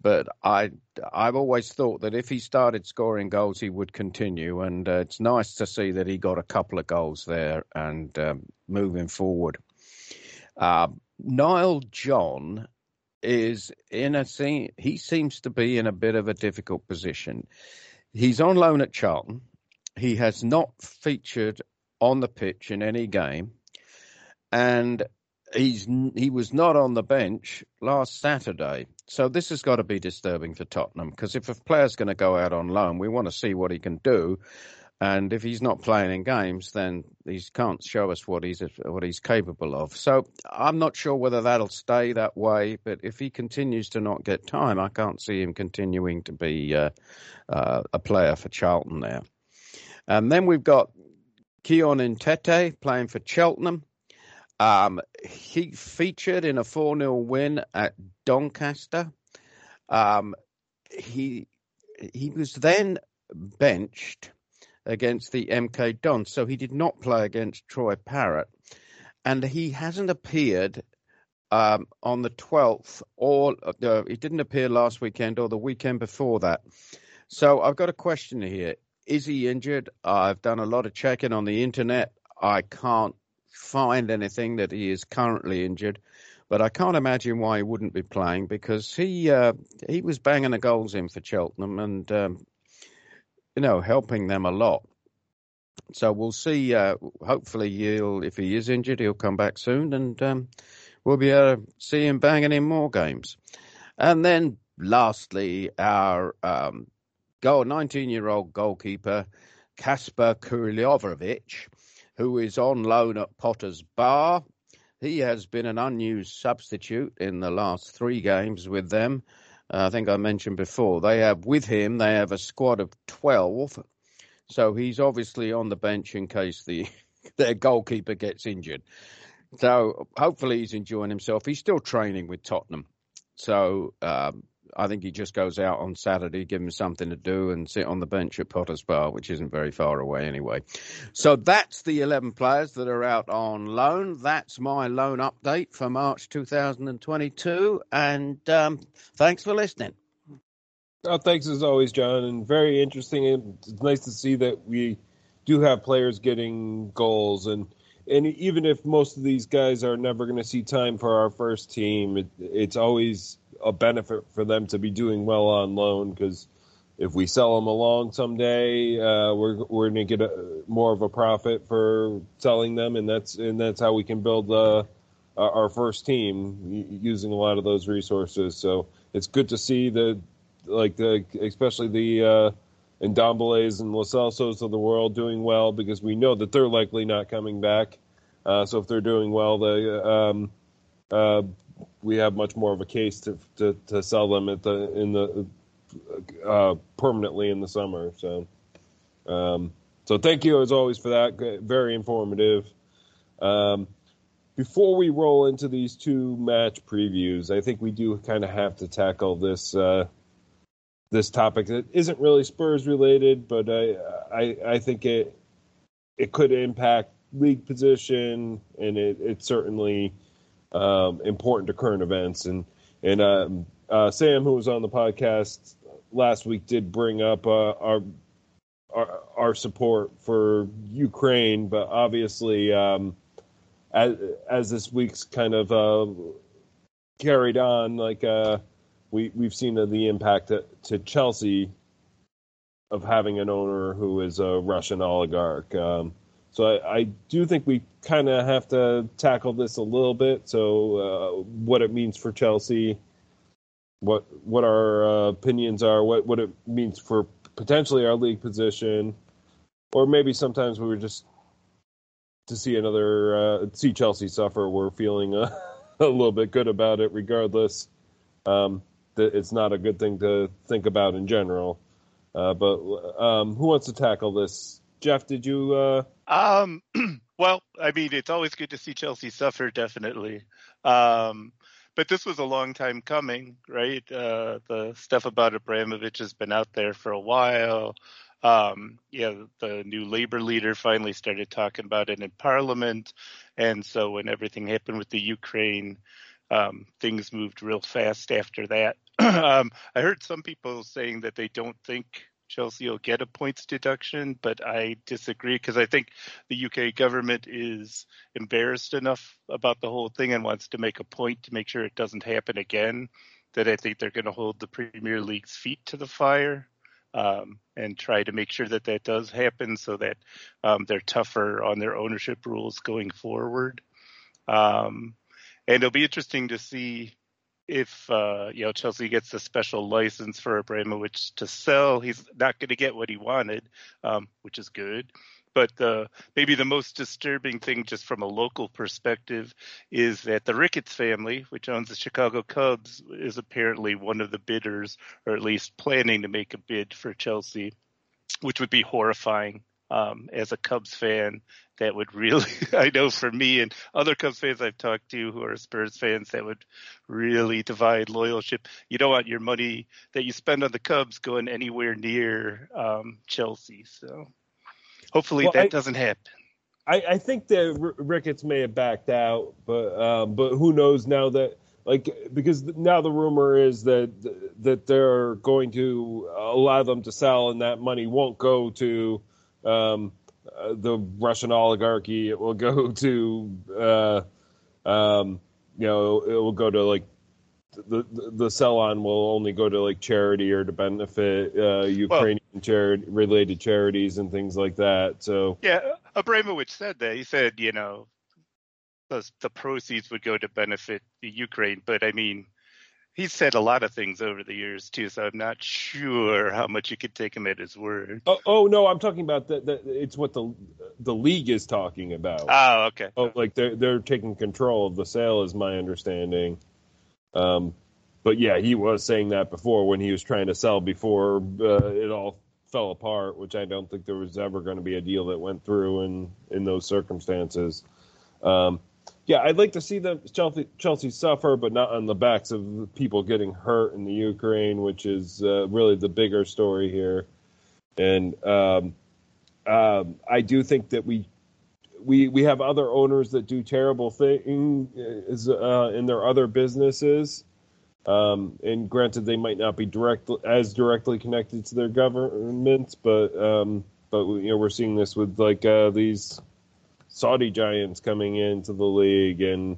But I, I've always thought that if he started scoring goals, he would continue. And uh, it's nice to see that he got a couple of goals there and um, moving forward. Uh, Nile John is in a he seems to be in a bit of a difficult position. He's on loan at Charlton. He has not featured on the pitch in any game, and he's he was not on the bench last Saturday. So this has got to be disturbing for Tottenham because if a player's going to go out on loan, we want to see what he can do. And if he's not playing in games, then he can't show us what he's what he's capable of. So I'm not sure whether that'll stay that way. But if he continues to not get time, I can't see him continuing to be uh, uh, a player for Charlton there. And then we've got Kion Etete playing for Cheltenham. Um, he featured in a 4 0 win at Doncaster. Um, he he was then benched against the MK Dons. So he did not play against Troy Parrott. And he hasn't appeared um, on the 12th, or uh, he didn't appear last weekend or the weekend before that. So I've got a question here. is he injured? I've done a lot of checking on the internet. I can't find anything that he is currently injured, but I can't imagine why he wouldn't be playing because he uh, he was banging the goals in for Cheltenham and um, you know helping them a lot. So we'll see. Uh, hopefully, he'll if he is injured, he'll come back soon, and um, we'll be able to see him banging in more games. And then, lastly, our um, goal, 19-year-old goalkeeper Kacper Kurylowicz, who is on loan at Potter's Bar. He has been an unused substitute in the last three games with them. Uh, I think I mentioned before they have with him they have a squad of twelve so he's obviously on the bench in case the their goalkeeper gets injured. So hopefully he's enjoying himself. He's still training with Tottenham. So um, I think he just goes out on Saturday, give him something to do, and sit on the bench at Potter's Bar, which isn't very far away anyway. So that's the 11 players that are out on loan. That's my loan update for March 2022. And um, thanks for listening. Oh, thanks as always, John, and very interesting. It's nice to see that we do have players getting goals, and and even if most of these guys are never going to see time for our first team, it, it's always a benefit for them to be doing well on loan because if we sell them along someday, uh, we're we're going to get a, more of a profit for selling them, and that's and that's how we can build uh, our first team using a lot of those resources. So it's good to see that like the especially the uh, Ndombele's and Los Celsos of the world doing well because we know that they're likely not coming back. Uh, so if they're doing well, they um, uh, we have much more of a case to, to, to sell them at the in the uh, permanently in the summer. So um, so thank you as always for that. Very informative. Um, before we roll into these two match previews, I think we do kind of have to tackle this uh, this topic that isn't really Spurs related, but I I, I think it it could impact league position, and it, it's certainly um, important to current events. And and um, uh, Sam, who was on the podcast last week, did bring up uh, our, our, our support for Ukraine, but obviously, um, as as this week's kind of uh, carried on, like uh, we we've seen the impact to, to Chelsea of having an owner who is a Russian oligarch. Um, so I, I, do think we kind of have to tackle this a little bit. So uh, what it means for Chelsea, what what our uh, opinions are, what what it means for potentially our league position, or maybe sometimes we were just to see another uh, see Chelsea suffer. We're feeling a, a little bit good about it, regardless. Um, it's not a good thing to think about in general. Uh, but um, who wants to tackle this? Jeff, did you? Uh... Um, well, I mean, it's always good to see Chelsea suffer, definitely. Um, but this was a long time coming, right? Uh, the stuff about Abramovich has been out there for a while. Um, yeah, the new labor leader finally started talking about it in Parliament, and so when everything happened with the Ukraine um, things moved real fast after that. um, I heard some people saying that they don't think Chelsea will get a points deduction, but I disagree because I think the UK government is embarrassed enough about the whole thing and wants to make a point to make sure it doesn't happen again. That I think they're going to hold the Premier League's feet to the fire um, and try to make sure that that does happen so that um, they're tougher on their ownership rules going forward. Um, and it'll be interesting to see if uh, you know Chelsea gets a special license for Abramovich to sell. He's not going to get what he wanted, um, which is good. But uh, maybe the most disturbing thing, just from a local perspective, is that the Ricketts family, which owns the Chicago Cubs, is apparently one of the bidders, or at least planning to make a bid for Chelsea, which would be horrifying um, as a Cubs fan, that would really, I know for me and other Cubs fans I've talked to who are Spurs fans, that would really divide loyalship. You don't want your money that you spend on the Cubs going anywhere near um, Chelsea. So hopefully well, that I, doesn't happen. I, I think that Ricketts may have backed out, but um, but who knows now that like because now the rumor is that that they're going to allow them to sell, and that money won't go to um, uh, the Russian oligarchy. It will go to uh, um, you know it will go to like the the sell on will only go to like charity or to benefit uh, Ukrainian well, charity related charities and things like that. So yeah, Abramovich said that. He said you know the the proceeds would go to benefit the Ukraine, but I mean. He's said a lot of things over the years too, so I'm not sure how much you could take him at his word. Oh, oh no, I'm talking about that. It's what the the league is talking about. Oh, okay. Oh, like they're they're taking control of the sale, is my understanding. Um, but yeah, he was saying that before when he was trying to sell before uh, it all fell apart, which I don't think there was ever going to be a deal that went through in in those circumstances. Um, yeah, I'd like to see them Chelsea, Chelsea suffer, but not on the backs of people getting hurt in the Ukraine, which is uh, really the bigger story here. And um, um, I do think that we we we have other owners that do terrible things uh, in their other businesses. Um, and granted, they might not be direct as directly connected to their governments, but um, but you know we're seeing this with like uh, these Saudi giants coming into the league, and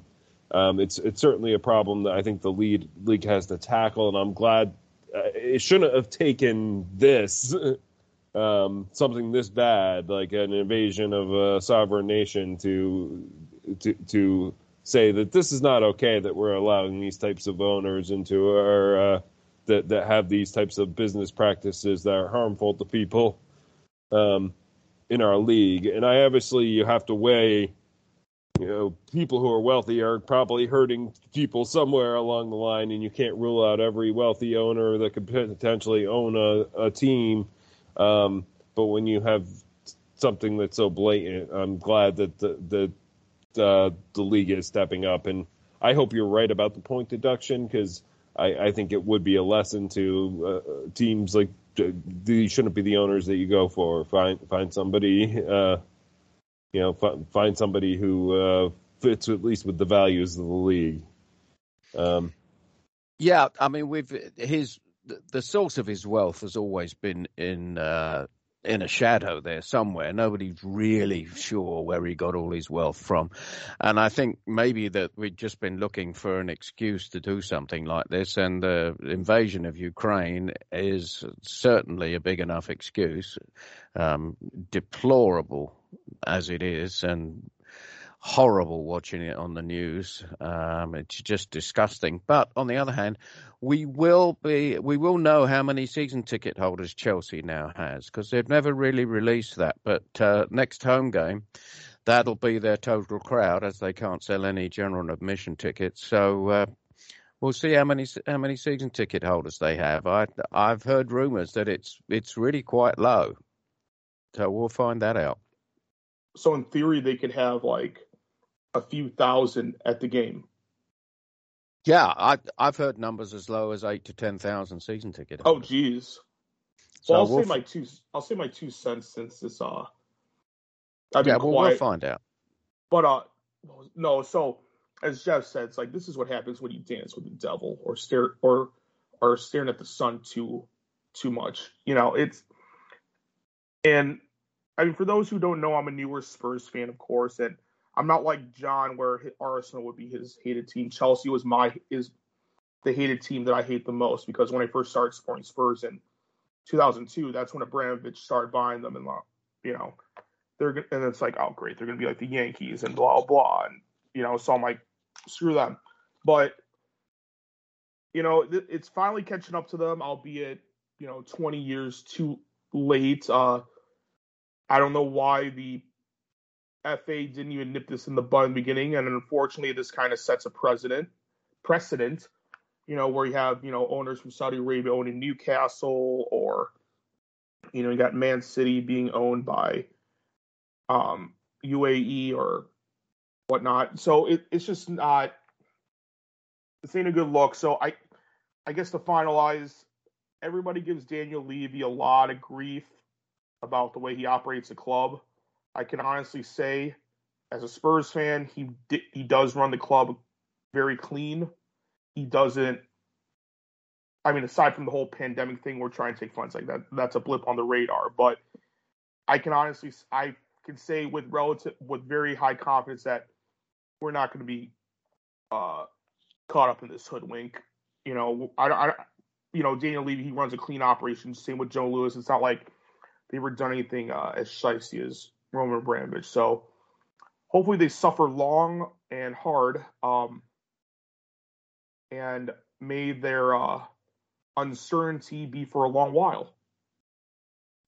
um, it's it's certainly a problem that I think the lead league has to tackle. And I'm glad uh, it shouldn't have taken this um, something this bad, like an invasion of a sovereign nation, to to to say that this is not okay that we're allowing these types of owners into our uh, that that have these types of business practices that are harmful to people um, in our league. And I obviously you have to weigh. You know, people who are wealthy are probably hurting people somewhere along the line, and you can't rule out every wealthy owner that could potentially own a, a team um, but when you have something that's so blatant, I'm glad that the the, uh, the league is stepping up, and I hope you're right about the point deduction because I, I, think it would be a lesson to uh, teams like these shouldn't be the owners that you go for. Find find somebody, uh, you know, find somebody who uh, fits at least with the values of the league. Um, yeah, I mean, with his the, source of his wealth has always been in uh, in a shadow there somewhere. Nobody's really sure where he got all his wealth from. And I think maybe that we've just been looking for an excuse to do something like this. And the invasion of Ukraine is certainly a big enough excuse, um, deplorable as it is. And horrible watching it on the news. Um, it's just disgusting. But on the other hand, we will be we will know how many season ticket holders Chelsea now has because they've never really released that. But uh, next home game, that'll be their total crowd as they can't sell any general admission tickets. So. Uh, we'll see how many how many season ticket holders they have. I I've heard rumours that it's it's really quite low, so we'll find that out. So in theory, they could have like a few thousand at the game. Yeah, I, I've heard numbers as low as eight to ten thousand season ticket. Oh, geez. So well, I'll we'll say my two. I'll say my two cents since this. Uh, I've yeah, well, we'll find out. But uh, no. So as Jeff said, it's like this is what happens when you dance with the devil or stare or are staring at the sun too too much. You know, it's and I mean for those who don't know, I'm a newer Spurs fan, of course, and I'm not like John, where Arsenal would be his hated team. Chelsea was my is the hated team that I hate the most because when I first started supporting Spurs in 2002, that's when Abramovich started buying them, and you know they're and it's like oh great they're gonna be like the Yankees and blah blah and you know so I'm like screw them, but you know it's finally catching up to them, albeit you know 20 years too late. Uh, I don't know why the FA didn't even nip this in the bud in the beginning, and unfortunately, this kind of sets a precedent. Precedent, you know, where you have you know owners from Saudi Arabia owning Newcastle, or you know, you got Man City being owned by um, UAE or whatnot. So it, it's just not. This ain't a good look. So I, I guess to finalize, everybody gives Daniel Levy a lot of grief about the way he operates the club. I can honestly say, as a Spurs fan, he he does run the club very clean. he doesn't. I mean, aside from the whole pandemic thing, we're trying to take funds like that. That's a blip on the radar. But I can honestly, I can say with relative, with very high confidence that we're not going to be uh, caught up in this hoodwink. You know, I, I, you know, Daniel Levy, he runs a clean operation. Same with Joe Lewis. It's not like they ever done anything uh, as shisty as Roman Abramovich. So hopefully they suffer long and hard. Um, and may their uh, uncertainty be for a long while.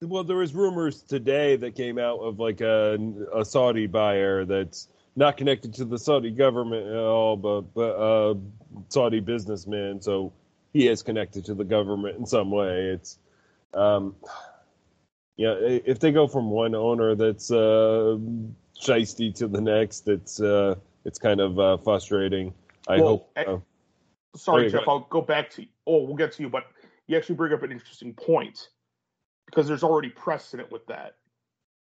Well, there was rumors today that came out of like a, a Saudi buyer that's not connected to the Saudi government at all, but but a Saudi businessman, so he is connected to the government in some way. It's um, yeah, if they go from one owner that's uh, shisty to the next, it's uh, it's kind of uh, frustrating. I well, hope. Uh, sorry, Jeff. Go I'll go back to. Oh, we'll get to you, but you actually bring up an interesting point because there's already precedent with that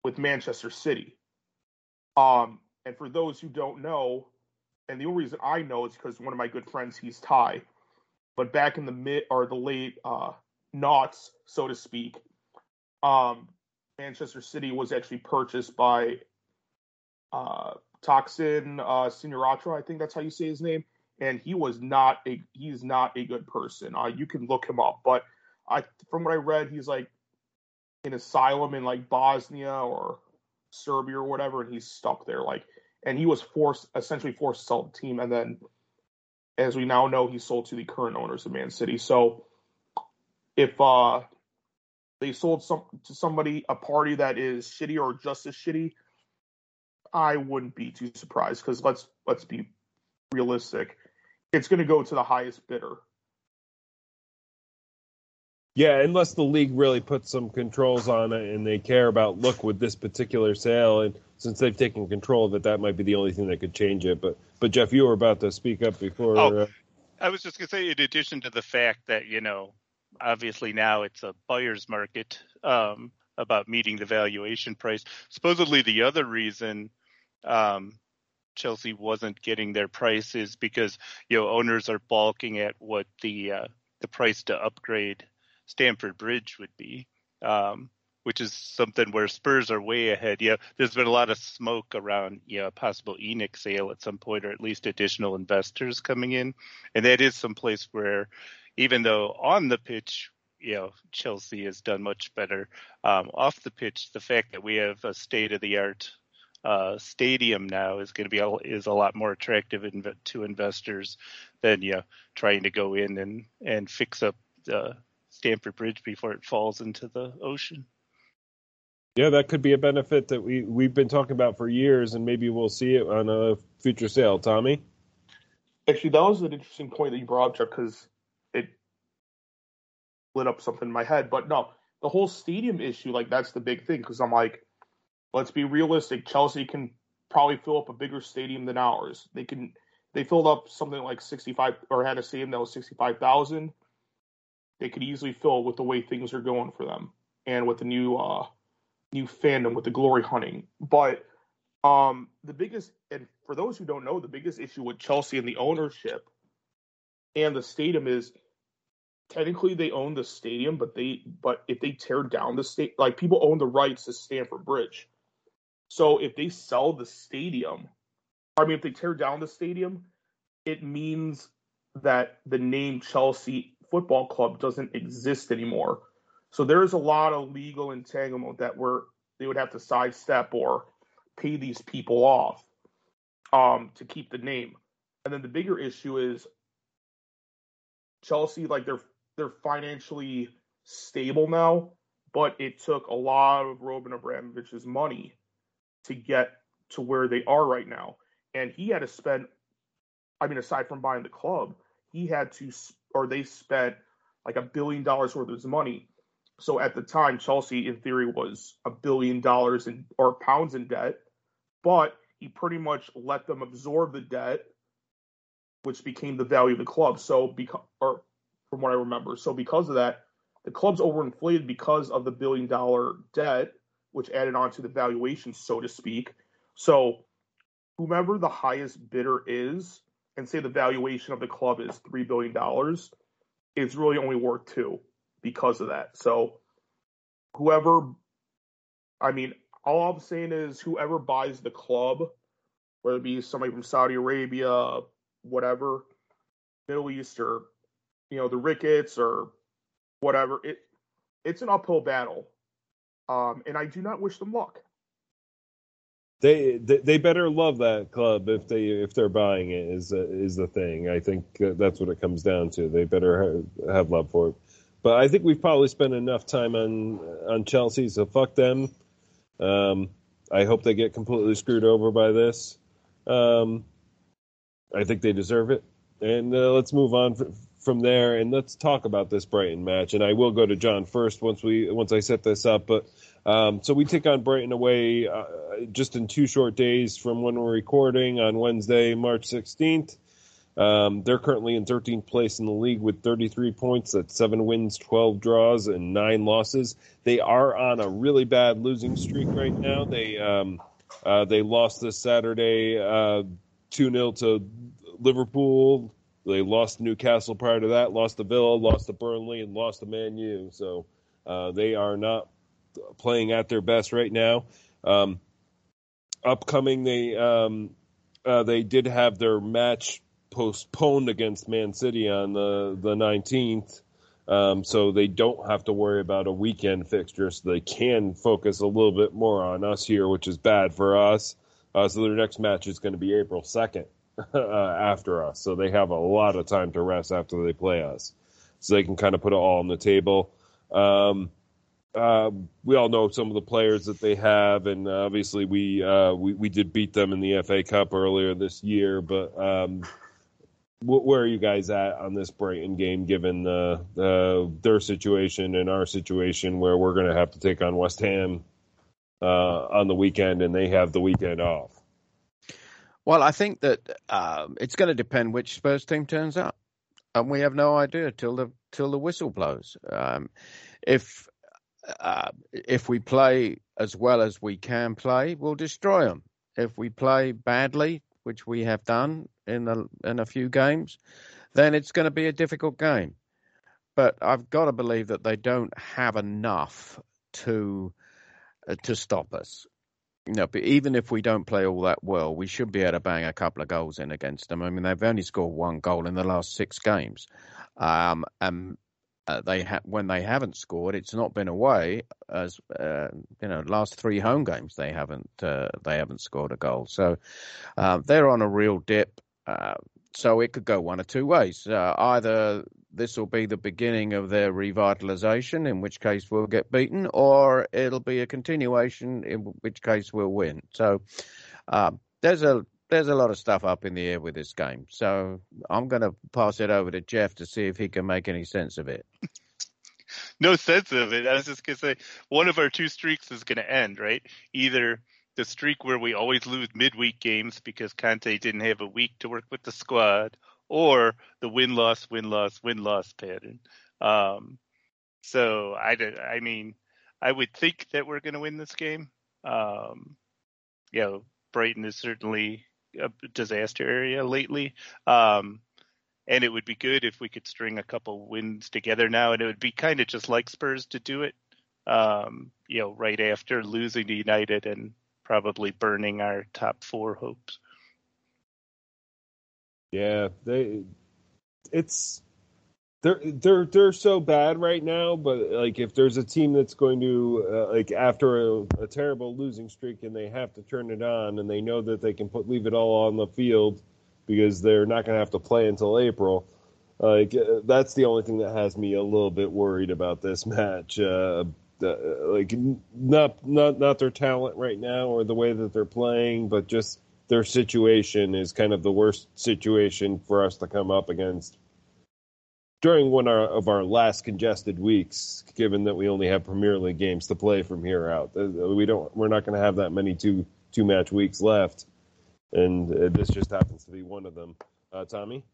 with Manchester City. Um, and for those who don't know, and the only reason I know is because one of my good friends, he's Thai. But back in the mid or the late uh, knots, so to speak, um, Manchester City was actually purchased by uh, Thaksin uh, Shinawatra, I think that's how you say his name and he was not a he's not a good person. Uh, you can look him up, but I from what I read, he's like in asylum in like Bosnia or Serbia or whatever, and he's stuck there. Like, and he was forced essentially forced to sell the team, and then as we now know, he sold to the current owners of Man City. So if uh they sold some to somebody a party that is shitty or just as shitty, I wouldn't be too surprised because let's let's be realistic it's going to go to the highest bidder. Yeah, unless the league really puts some controls on it and they care about look with this particular sale, and since they've taken control of it, that might be the only thing that could change it. But but Jeff, you were about to speak up before. Oh, uh... I was just gonna say, in addition to the fact that you know, obviously now it's a buyer's market um, about meeting the valuation price. Supposedly, the other reason um, Chelsea wasn't getting their price is because you know owners are balking at what the uh, the price to upgrade Stamford Bridge would be, um, which is something where Spurs are way ahead. Yeah, there's been a lot of smoke around you know, a possible ENIC sale at some point, or at least additional investors coming in, and that is some place where even though on the pitch you know Chelsea has done much better. Um, off the pitch, the fact that we have a state of the art uh, stadium now is going to be a, is a lot more attractive in, to investors than you know, trying to go in and and fix up the Stamford Bridge before it falls into the ocean. Yeah, that could be a benefit that we we've been talking about for years, and maybe we'll see it on a future sale. Tommy, actually, that was an interesting point that you brought up, Chuck, because it lit up something in my head. But no, the whole stadium issue, like that's the big thing, because I'm like let's be realistic. Chelsea can probably fill up a bigger stadium than ours. They can. They filled up something like 65 or had a stadium that was 65,000. They could easily fill with the way things are going for them and with the new uh, new fandom with the glory hunting. But um, the biggest and for those who don't know, the biggest issue with Chelsea and the ownership and the stadium is technically they own the stadium, but they but if they tear down the state, like people own the rights to Stamford Bridge. So if they sell the stadium, I mean, if they tear down the stadium, it means that the name Chelsea Football Club doesn't exist anymore. So there's a lot of legal entanglement that were they would have to sidestep or pay these people off um, to keep the name. And then the bigger issue is Chelsea, like they're they're financially stable now, but it took a lot of Roman Abramovich's money to get to where they are right now. And he had to spend, I mean, aside from buying the club, he had to, or they spent like a billion dollars worth of his money. So at the time, Chelsea, in theory, was a billion dollars in or pounds in debt, but he pretty much let them absorb the debt, which became the value of the club. So because, or from what I remember, so because of that, the club's overinflated because of the billion dollar debt, which added on to the valuation, so to speak. So, whomever the highest bidder is, and say the valuation of the club is three billion dollars, it's really only worth two because of that. So whoever, I mean, all I'm saying is whoever buys the club, whether it be somebody from Saudi Arabia, whatever, Middle East, or you know the Ricketts or whatever, it it's an uphill battle, um, and I do not wish them luck. They, they better love that club if they if they're buying it is is the thing. I think that's what it comes down to. They better have, have love for it. But I think we've probably spent enough time on on Chelsea, so fuck them. Um, I hope they get completely screwed over by this. Um, I think they deserve it. And uh, let's move on from there and let's talk about this Brighton match. And I will go to John first once we once I set this up. But um, so we take on Brighton away uh, just in two short days from when we're recording on Wednesday, March 16th. Um, they're currently in 13th place in the league with 33 points. That's seven wins, 12 draws, and nine losses. They are on a really bad losing streak right now. They um, uh, they lost this Saturday uh, two uh, 0 to Liverpool. They lost Newcastle prior to that. Lost to Villa, lost to Burnley, and lost to Man U. So uh, they are not playing at their best right now. Um, upcoming, they um, uh, they did have their match postponed against Man City on the the 19th. Um, so they don't have to worry about a weekend fixture, so they can focus a little bit more on us here, which is bad for us. Uh, so their next match is going to be April 2nd uh, after us, so they have a lot of time to rest after they play us, so they can kind of put it all on the table. Um, uh, we all know some of the players that they have, and obviously we, uh, we we did beat them in the FA Cup earlier this year. But um, where are you guys at on this Brighton game, given the, the their situation and our situation, where we're going to have to take on West Ham uh, on the weekend, and they have the weekend off? Well, I think that uh, it's going to depend which Spurs team turns up, and we have no idea till the till the whistle blows. Um, if uh, if we play as well as we can play, we'll destroy them. If we play badly, which we have done in a, in a few games, then it's going to be a difficult game. But I've got to believe that they don't have enough to uh, to stop us. You know, but even if we don't play all that well, we should be able to bang a couple of goals in against them. I mean, they've only scored one goal in the last six games, um, and uh, they ha- when they haven't scored, it's not been away as uh, you know. Last three home games, they haven't uh, they haven't scored a goal, so uh, they're on a real dip. Uh, so it could go one or two ways. Uh, either this will be the beginning of their revitalization, in which case we'll get beaten, or it'll be a continuation, in which case we'll win. So um, there's a there's a lot of stuff up in the air with this game. So I'm going to pass it over to Jeff to see if he can make any sense of it. no sense of it. I was just going to say one of our two streaks is going to end, right? Either the streak where we always lose midweek games because Conte didn't have a week to work with the squad, or the win loss, win loss, win loss pattern. Um, so I, I mean, I would think that we're going to win this game. Um, you know, Brighton is certainly a disaster area lately. Um, and it would be good if we could string a couple wins together now, and it would be kind of just like Spurs to do it. Um, you know, right after losing to United and probably burning our top four hopes. Yeah, they. It's they're they're they're so bad right now. But like, if there's a team that's going to uh, like after a, a, terrible losing streak and they have to turn it on, and they know that they can put leave it all on the field because they're not going to have to play until April. Like uh, that's the only thing that has me a little bit worried about this match. Uh, like not not not their talent right now or the way that they're playing, but just their situation is kind of the worst situation for us to come up against during one of our last congested weeks, given that we only have Premier League games to play from here out. Uh, we don't. We're not going to have that many two two match weeks left, and uh, this just happens to be one of them. Uh, Tommy.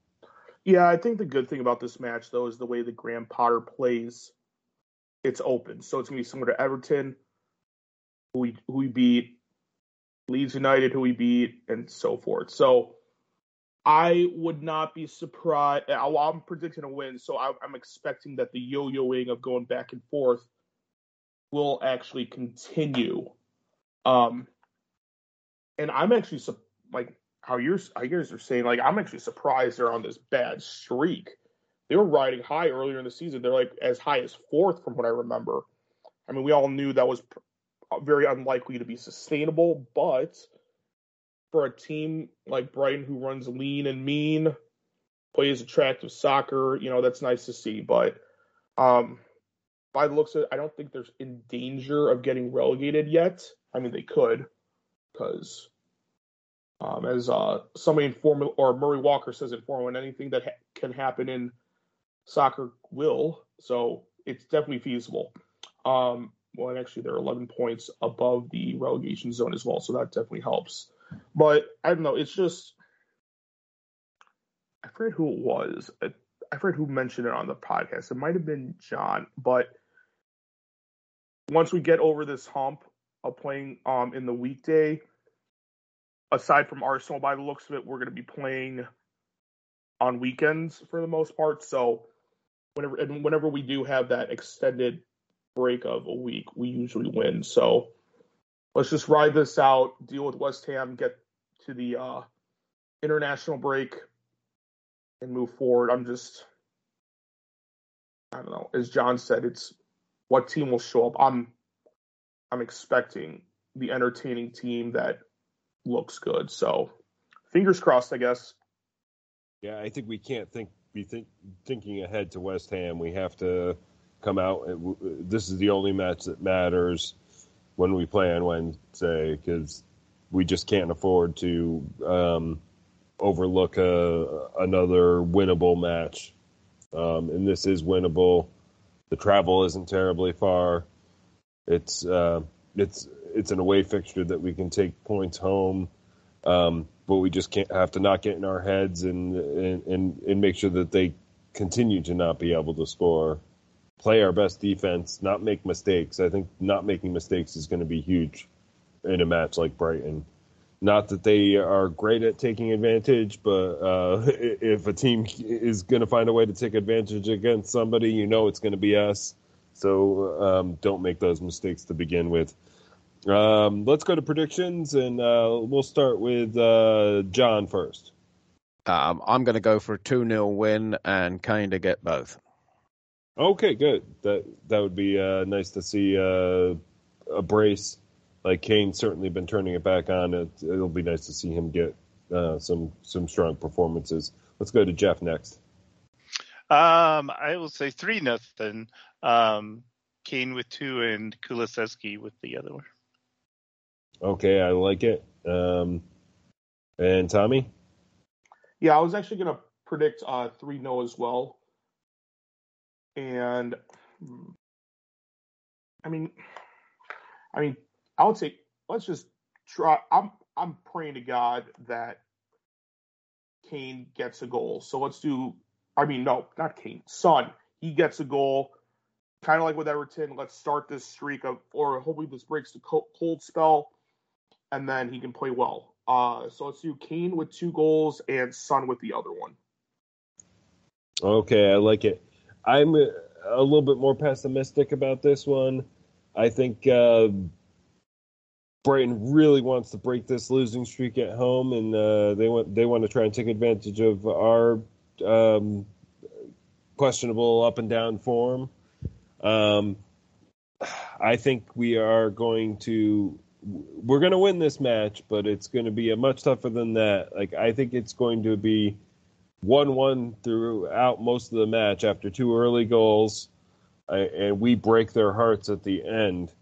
Yeah, I think the good thing about this match though is the way that Graham Potter plays. It's open, so it's gonna be similar to Everton, who we who we beat, Leeds United, who we beat, and so forth. So I would not be surprised. I'm predicting a win, so I'm expecting that the yo-yoing of going back and forth will actually continue. Um, and I'm actually like how you're how you guys are saying. Like I'm actually surprised they're on this bad streak. They were riding high earlier in the season. They're like as high as fourth from what I remember. I mean, we all knew that was very unlikely to be sustainable, but for a team like Brighton who runs lean and mean, plays attractive soccer, you know, that's nice to see. But um, by the looks of it, I don't think they're in danger of getting relegated yet. I mean, they could, because um, as uh, somebody in Formula or Murray Walker says in Formula anything that ha- can happen in soccer will. So it's definitely feasible. Um, well, and actually, they're 11 points above the relegation zone as well, so that definitely helps. But I don't know. It's just I forget who it was. I forget who mentioned it on the podcast. It might have been John, but once we get over this hump of playing um in the weekday, aside from Arsenal, by the looks of it, we're going to be playing on weekends for the most part. So whenever and whenever we do have that extended break of a week, we usually win. So let's just ride this out, deal with West Ham, get to the uh, international break, and move forward. I'm just, I don't know. As John said, it's what team will show up. I'm, I'm expecting the entertaining team that looks good. So, fingers crossed, I guess. Yeah, I think we can't think be think, thinking ahead to West Ham. We have to come out. This is the only match that matters when we play on Wednesday because we just can't afford to um, overlook a, another winnable match. Um, and this is winnable. The travel isn't terribly far. It's uh, it's it's an away fixture that we can take points home, um, but we just can't have to not get in our heads and, and and and make sure that they continue to not be able to score play our best defense, not make mistakes. I think not making mistakes is going to be huge in a match like Brighton. Not that they are great at taking advantage, but uh, if a team is going to find a way to take advantage against somebody, you know it's going to be us. So um, don't make those mistakes to begin with. Um, let's go to predictions, and uh, we'll start with uh, John first. Um, I'm going to go for a 2 0 win and kind of get both. Okay, good. That that would be uh, nice to see uh, a brace. Like Kane's certainly been turning it back on. It, will be nice to see him get uh, some some strong performances. Let's go to Jeff next. Um, I will say three nothing. Um, Kane with two and Kulusevski with the other one. Okay, I like it. Um, and Tommy? Yeah, I was actually going to predict uh, 3 no as well and hmm, I mean, I mean, I would say let's just try. I'm I'm praying to God that Kane gets a goal. So let's do. I mean, no, not Kane. Son, he gets a goal. Kind of like with Everton. Let's start this streak of, or hopefully this breaks the cold spell, and then he can play well. Uh, so let's do Kane with two goals and Son with the other one. Okay, I like it. I'm a little bit more pessimistic about this one. I think uh, Brighton really wants to break this losing streak at home, and uh, they want they want to try and take advantage of our um, questionable up and down form. Um, I think we are going to we're going to win this match, but it's going to be a much tougher than that. Like I think it's going to be one-one throughout most of the match after two early goals, and we break their hearts at the end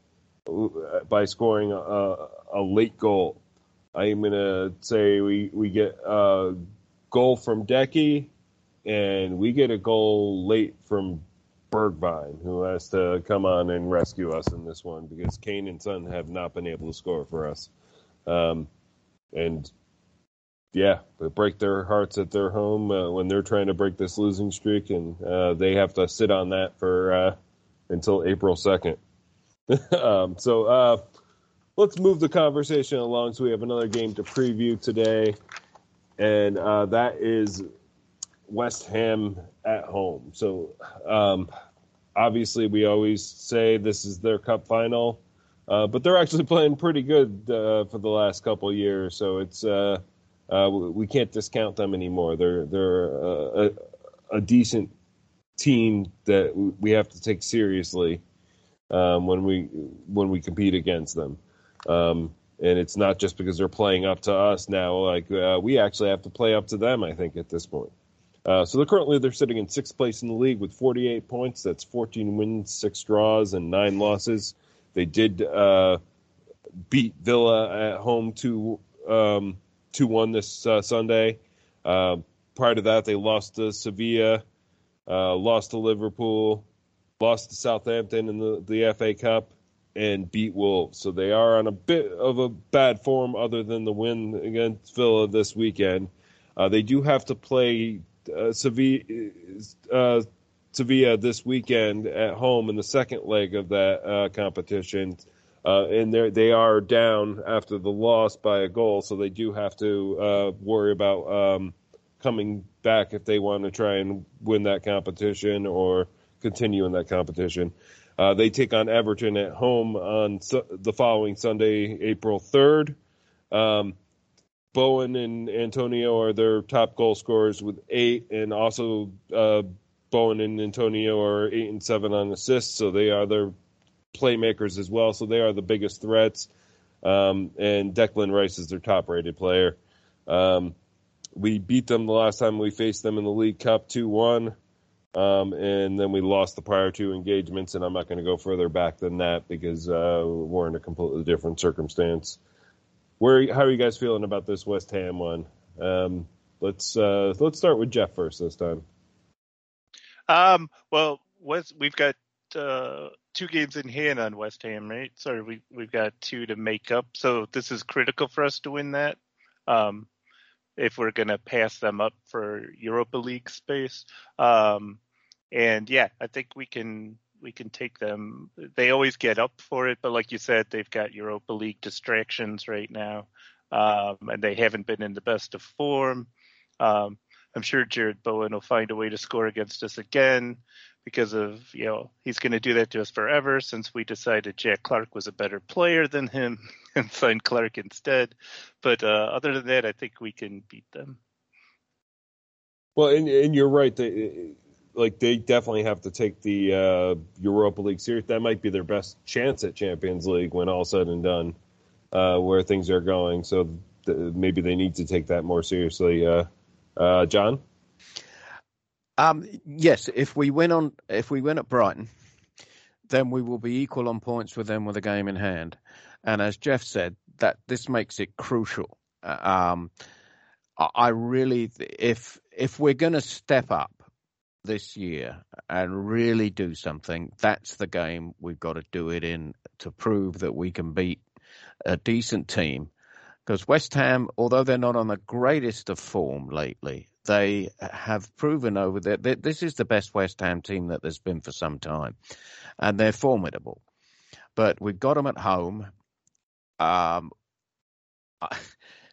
uh, by scoring a, a late goal. I'm gonna say we we get a goal from Decky, and we get a goal late from Bergwijn, who has to come on and rescue us in this one because Kane and Son have not been able to score for us. Um, and yeah, they break their hearts at their home uh, when they're trying to break this losing streak, and uh, they have to sit on that for uh, until April second. um, so uh, let's move the conversation along. So we have another game to preview today. and uh, that is West Ham at home. So um, obviously, we always say this is their cup final, uh, but they're actually playing pretty good for the last couple years. So it's uh, uh, we can't discount them anymore. They're they're a, a decent team that we have to take seriously um, when we when we compete against them. Um, and it's not just because they're playing up to us now. Like uh, we actually have to play up to them. I think at this point. Uh, so they're currently they're sitting in sixth place in the league with 48 points. That's 14 wins, six draws, and nine losses. They did uh, beat Villa at home to um, two one this uh, Sunday. Uh, prior to that, they lost to Sevilla, uh, lost to Liverpool, lost to Southampton in the, the FA Cup, and beat Wolves. So they are on a bit of a bad form, other than the win against Villa this weekend. Uh, they do have to play uh, Sevilla, Sevilla this weekend at home in the second leg of that competition. Uh, and they they are down after the loss by a goal, so they do have to uh, worry about um, coming back if they want to try and win that competition or continue in that competition. Uh, they take on Everton at home on su- the following Sunday, April 3rd. Um, Bowen and Antonio are their top goal scorers with eight, and also uh, Bowen and Antonio are eight and seven on assists, so they are their playmakers as well. So they are the biggest threats. Um, and Declan Rice is their top rated player. Um, we beat them the last time we faced them in the League Cup 2 1. Um, and then we lost the prior two engagements, and I'm not going to go further back than that because uh, we're in a completely different circumstance. Where, how are you guys feeling about this West Ham one? Um, let's uh, let's start with Jeff first this time. Um, well, West, we've got uh, two games in hand on West Ham, right? Sorry, we we've got two to make up, so this is critical for us to win that. Um, if we're going to pass them up for Europa League space. Um, and yeah, I think we can we can take them. They always get up for it, but like you said, they've got Europa League distractions right now, um, and they haven't been in the best of form. Um, I'm sure Jarrod Bowen will find a way to score against us again because of you know he's going to do that to us forever since we decided Jack Clarke was a better player than him and signed Clarke instead. But uh, other than that, I think we can beat them. Well, and, and you're right. They, like they definitely have to take the uh, Europa League series. That might be their best chance at Champions League when all said and done, uh, where things are going. So th- maybe they need to take that more seriously. Uh, John. Um, yes, if we win on if we win at Brighton, then we will be equal on points with them with a game in hand. And as Jeff said, that this makes it crucial. Uh, um, I really, if if we're going to step up this year and really do something, that's the game we've got to do it in to prove that we can beat a decent team. Because West Ham, although they're not on the greatest of form lately, they have proven over there that this is the best West Ham team that there's been for some time, and they're formidable. But we've got them at home. Um,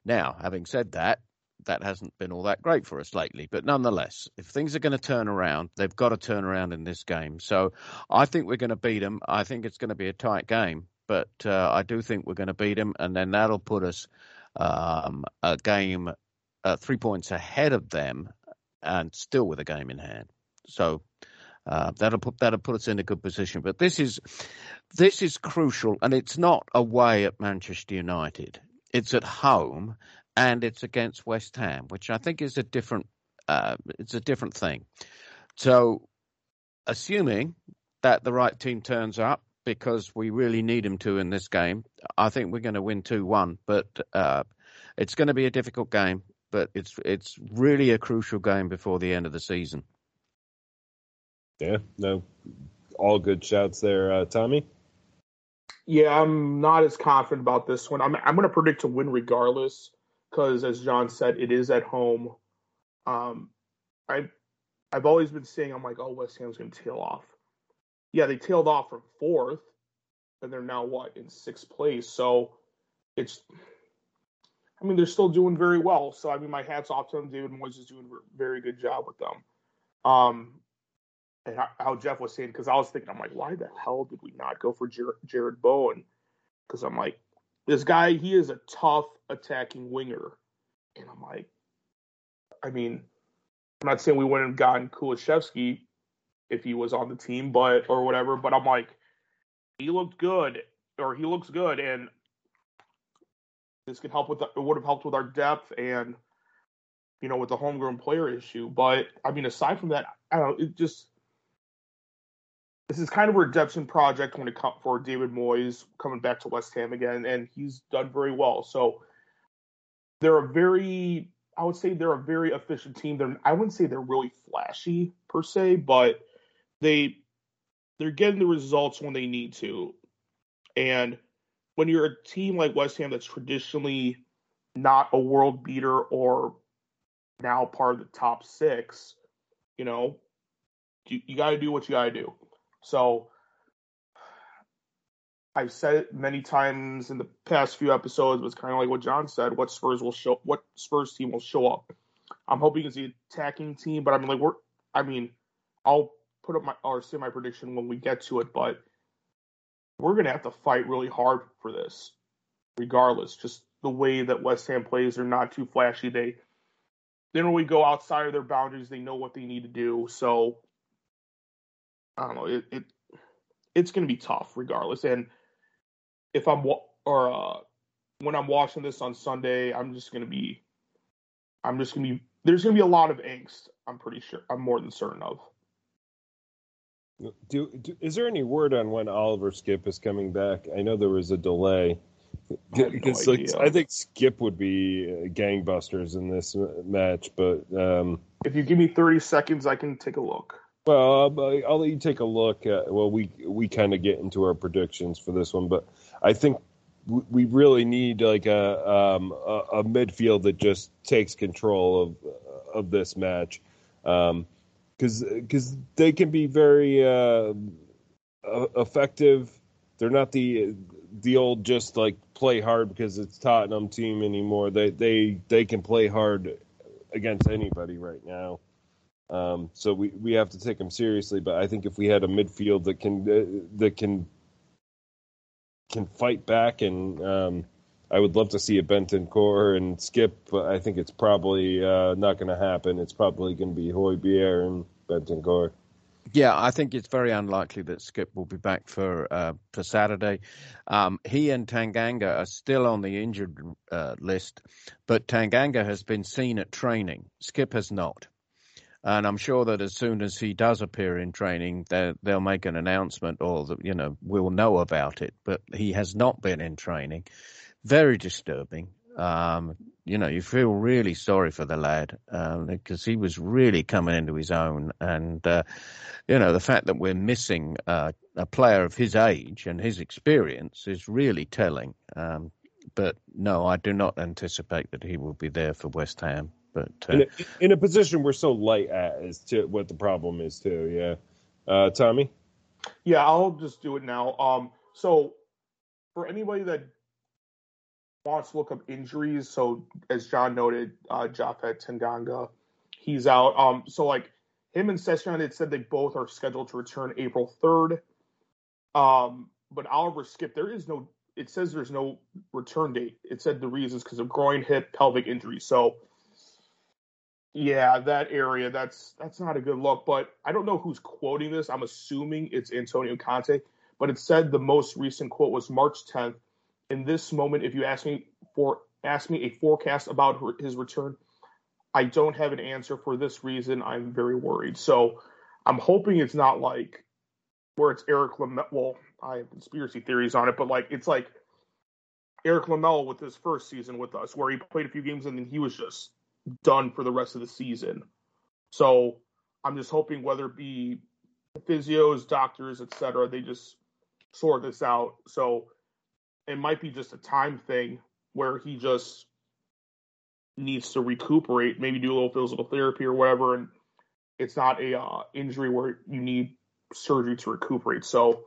now, having said that, that hasn't been all that great for us lately. But nonetheless, if things are going to turn around, they've got to turn around in this game. So I think we're going to beat them. I think it's going to be a tight game, but uh, I do think we're going to beat them, and then that'll put us um, a game uh, three points ahead of them, and still with a game in hand. So uh, that'll put that'll put us in a good position. But this is this is crucial, and it's not away at Manchester United. It's at home, and it's against West Ham, which I think is a different uh, it's a different thing. So, assuming that the right team turns up, because we really need him to in this game, I think we're going to win two one. But uh, it's going to be a difficult game but it's it's really a crucial game before the end of the season. Yeah, no, all good shouts there, uh, Tommy. Yeah, I'm not as confident about this one. I'm I'm going to predict to win regardless because, as John said, it is at home. Um, I I've always been saying I'm like, oh, West Ham's going to tail off. Yeah, they tailed off from fourth, and they're now what in sixth place. So it's I mean, they're still doing very well. So I mean, my hats off to them. David Moyes is doing a very good job with them. Um, and how, how Jeff was saying, because I was thinking, I'm like, why the hell did we not go for Jer- Jarrod Bowen? Because I'm like, this guy, he is a tough attacking winger, and I'm like, I mean, I'm not saying we wouldn't have gotten Kulusevski if he was on the team, but or whatever. But I'm like, he looked good, or he looks good, and this could help with the, it would have helped with our depth and you know with the homegrown player issue. But I mean, aside from that, I don't know. It just this is kind of a redemption project when it comes for David Moyes coming back to West Ham again, and he's done very well. So they're a very, I would say they're a very efficient team. They're, I wouldn't say they're really flashy per se, but they they're getting the results when they need to. And when you're a team like West Ham that's traditionally not a world beater or now part of the top six, you know, you, you got to do what you got to do. So I've said it many times in the past few episodes, but it's kind of like what John said. What Spurs will show, what Spurs team will show up. I'm hoping it's the attacking team, but I mean, like we're, I mean, I'll put up my or say my prediction when we get to it, but we're gonna have to fight really hard for this, regardless. Just the way that West Ham plays, they're not too flashy. They then when we go outside of their boundaries. They know what they need to do. So I don't know. It, it it's to be tough regardless. And if I'm or uh, when I'm watching this on Sunday, I'm just to be I'm just to be there's to be a lot of angst. I'm pretty sure. I'm more than certain of. Do, do, is there any word on when Oliver Skipp is coming back? I know there was a delay because no like I think Skipp would be uh, gangbusters in this match, but um, if you give me 30 seconds, I can take a look. Well, I'll let you take a look. At, well, we we kind of get into our predictions for this one, but I think we really need like a um, a, a, midfield that just takes control of of this match, um, because because they can be very uh, effective. They're not the the old just like play hard because it's Tottenham team anymore. They they they can play hard against anybody right now. Um, so we, we have to take them seriously. But I think if we had a midfield that can uh, that can can fight back, and um, I would love to see a Bentancur and Skipp. but I think it's probably uh, not going to happen. It's probably going to be Højbjerg and Bentancur. Yeah, I think it's very unlikely that Skipp will be back for uh, for Saturday. Um, he and Tanganga are still on the injured uh, list, but Tanganga has been seen at training. Skipp has not. And I'm sure that as soon as he does appear in training, they'll make an announcement or, you know, we'll know about it. But he has not been in training. Very disturbing. Um, you know, you feel really sorry for the lad um, because he was really coming into his own. And, uh, you know, the fact that we're missing uh, a player of his age and his experience is really telling. Um, but no, I do not anticipate that he will be there for West Ham. But uh, in, a, in, a, position we're so light at is to what the problem is too. Yeah, uh, Tommy. Yeah, I'll just do it now. Um, so for anybody that wants to look up injuries, so as John noted, uh, Japhet Tanganga, he's out. Um, so like him and Sessegnon, it said they both are scheduled to return April third. Um, but Oliver Skipp, there is no. It says there's no return date. It said the reasons because of groin, hip, pelvic injury. So yeah, that area that's that's not a good look. But I don't know who's quoting this. I'm assuming it's Antonio Conte. But it said the most recent quote was March 10th. In this moment, if you ask me for ask me a forecast about his return, I don't have an answer for this reason. I'm very worried. So I'm hoping it's not like where it's Eric Lamela. Well, I have conspiracy theories on it, but like it's like Eric Lamela with his first season with us, where he played a few games and then he was just done for the rest of the season. So I'm just hoping whether it be physios, doctors, etc., they just sort this out. So it might be just a time thing where he just needs to recuperate, maybe do a little physical therapy or whatever, and it's not a uh, injury where you need surgery to recuperate. So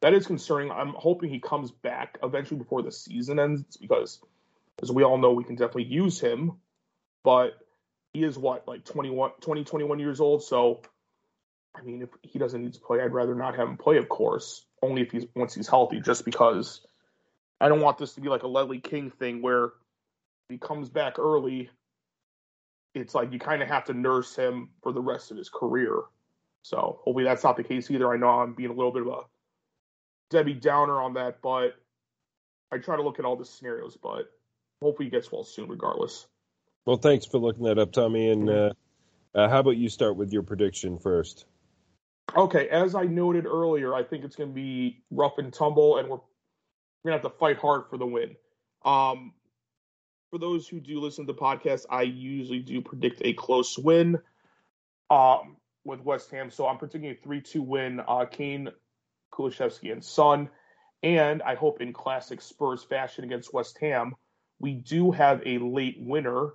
that is concerning. I'm hoping he comes back eventually before the season ends because As we all know, we can definitely use him, but he is what, like 21, 20, 21 years old. So, I mean, if he doesn't need to play, I'd rather not have him play, of course, only if he's once he's healthy, just because I don't want this to be like a Ledley King thing where he comes back early. It's like you kind of have to nurse him for the rest of his career. So hopefully that's not the case either. I know I'm being a little bit of a Debbie Downer on that, but I try to look at all the scenarios, but hopefully he gets well soon regardless. Well, thanks for looking that up, Tommy. And uh, uh, how about you start with your prediction first? Okay, as I noted earlier, I think it's going to be rough and tumble, and we're, to have to fight hard for the win. Um, for those who do listen to the podcast, I usually do predict a close win um, with West Ham. So I'm predicting a 3 2 win. Uh, Kane, Kulusevski, and Son. And I hope in classic Spurs fashion against West Ham, we do have a late winner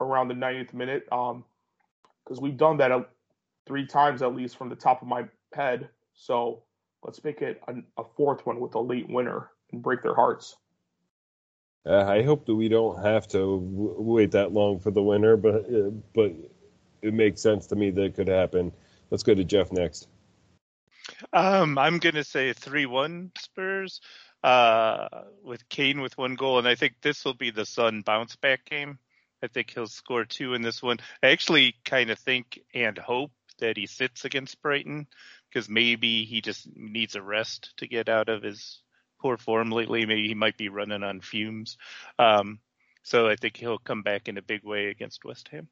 around the 90th minute. Um, because we've done that three times at least from the top of my head. So let's make it a, a fourth one with a late winner and break their hearts. Uh, I hope that we don't have to w- wait that long for the winner, but uh, but it makes sense to me that it could happen. Let's go to Jeff next. Um, I'm gonna say three-one Spurs, uh, with Kane with one goal, and I think this will be the Son bounce back game. I think he'll score two in this one. I actually kind of think and hope that he sits against Brighton because maybe he just needs a rest to get out of his poor form lately. Maybe he might be running on fumes. Um, so I think he'll come back in a big way against West Ham.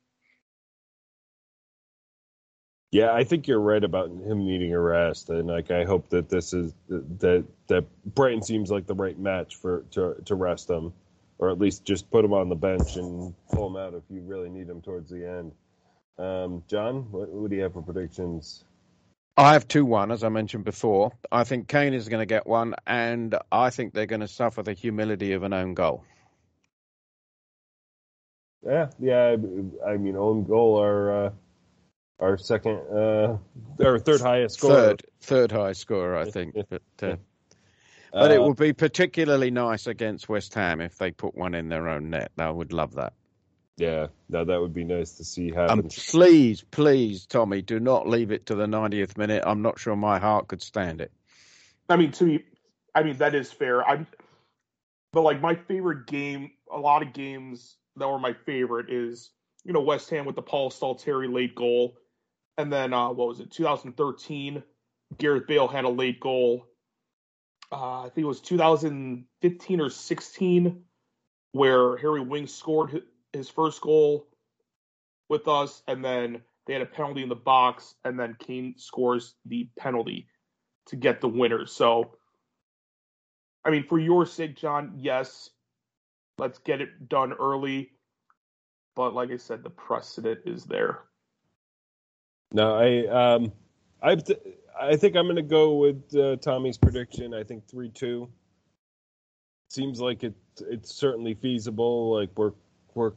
Yeah, I think you're right about him needing a rest, and like I hope that this is that that Brighton seems like the right match for to to rest him, or at least just put him on the bench and pull him out if you really need him towards the end. Um, John, what, what do you have for predictions? I have 2 1, as I mentioned before. I think Kane is going to get one, and I think they're going to suffer the humility of an own goal. Yeah, yeah. I, mean, own goal our uh, our second, uh, our third highest scorer. Third, third highest scorer, I think. but uh, but it Uh, would be particularly nice against West Ham if they put one in their own net. I would love that. Yeah, no, that would be nice to see happen. And please, please, Tommy, do not leave it to the 90th minute. I'm not sure my heart could stand it. I mean, to me, I mean that is fair. I'm, but like my favorite game, a lot of games that were my favorite is you know West Ham with the Paul Stalteri late goal, and then uh, what was it, 2013? Gareth Bale had a late goal. Uh, I think it was 2015 or 16, where Harry Winks scored hi- his first goal with us, and then they had a penalty in the box, and then Kane scores the penalty to get the winner. So, I mean, for your sake, John, yes, let's get it done early. But like I said, the precedent is there. No, I um, I I think I'm going to go with uh, Tommy's prediction. I think three two. Seems like it it's certainly feasible. Like we're we're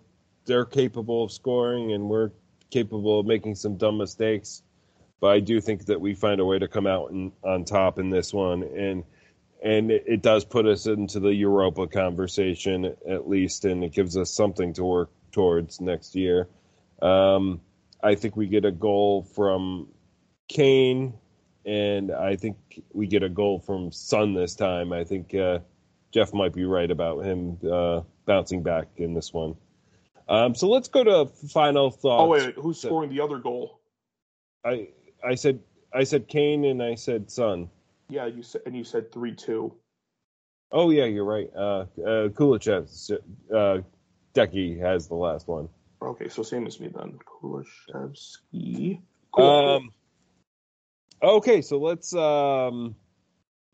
they're capable of scoring and we're capable of making some dumb mistakes. But I do think that we find a way to come out in, on top in this one, and and it, it does put us into the Europa conversation at least, and it gives us something to work towards next year. Um, I think we get a goal from Kane, and I think we get a goal from Son this time. I think uh, Jeff might be right about him uh, bouncing back in this one. Um, so let's go to final thoughts. Oh wait, who's scoring the other goal? I I said I said Kane and I said Son. Yeah, you said and you said three two. Oh yeah, you're right. Uh, uh, Kulichev, uh, Decky has the last one. Okay, so same as me then. Kulishevsky. Cool. Um, okay, so let's um,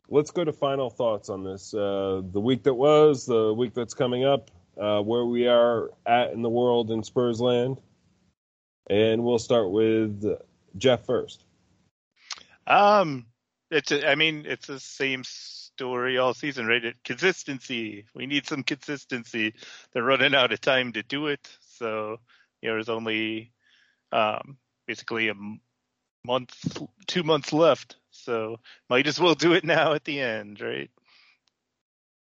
let's go to final thoughts on this. Uh, the week that was, the week that's coming up, uh, where we are at in the world in Spurs land, and we'll start with Jeff first. Um, it's a, I mean it's the same story all season, right? It, consistency. We need some consistency. They're running out of time to do it, so you know there's only um, basically a month, two months left. So might as well do it now at the end, right?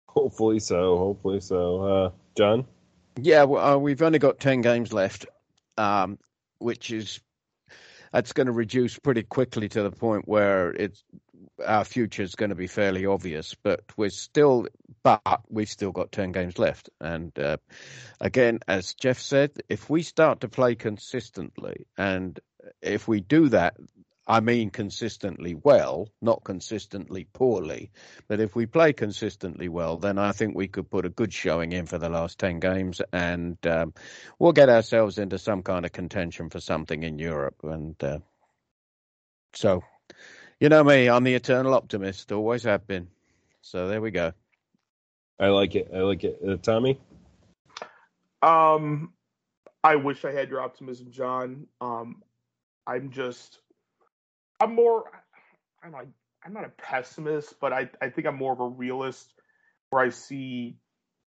Hopefully so. Hopefully so. Uh, John? Yeah, well, uh, we've only got 10 games left, um, which is that's going to reduce pretty quickly to the point where it's our future is going to be fairly obvious. But we're still, but we've still got 10 games left. And uh, again, as Jeff said, if we start to play consistently, and if we do that, I mean consistently well, not consistently poorly. But if we play consistently well, then I think we could put a good showing in for the last 10 games and um, we'll get ourselves into some kind of contention for something in Europe. And uh, so, you know me, I'm the eternal optimist, always have been. So there we go. I like it. I like it. Uh, Tommy? Um, I wish I had your optimism, John. Um, I'm just I'm more I'm like I'm not a pessimist, but I, I think I'm more of a realist where I see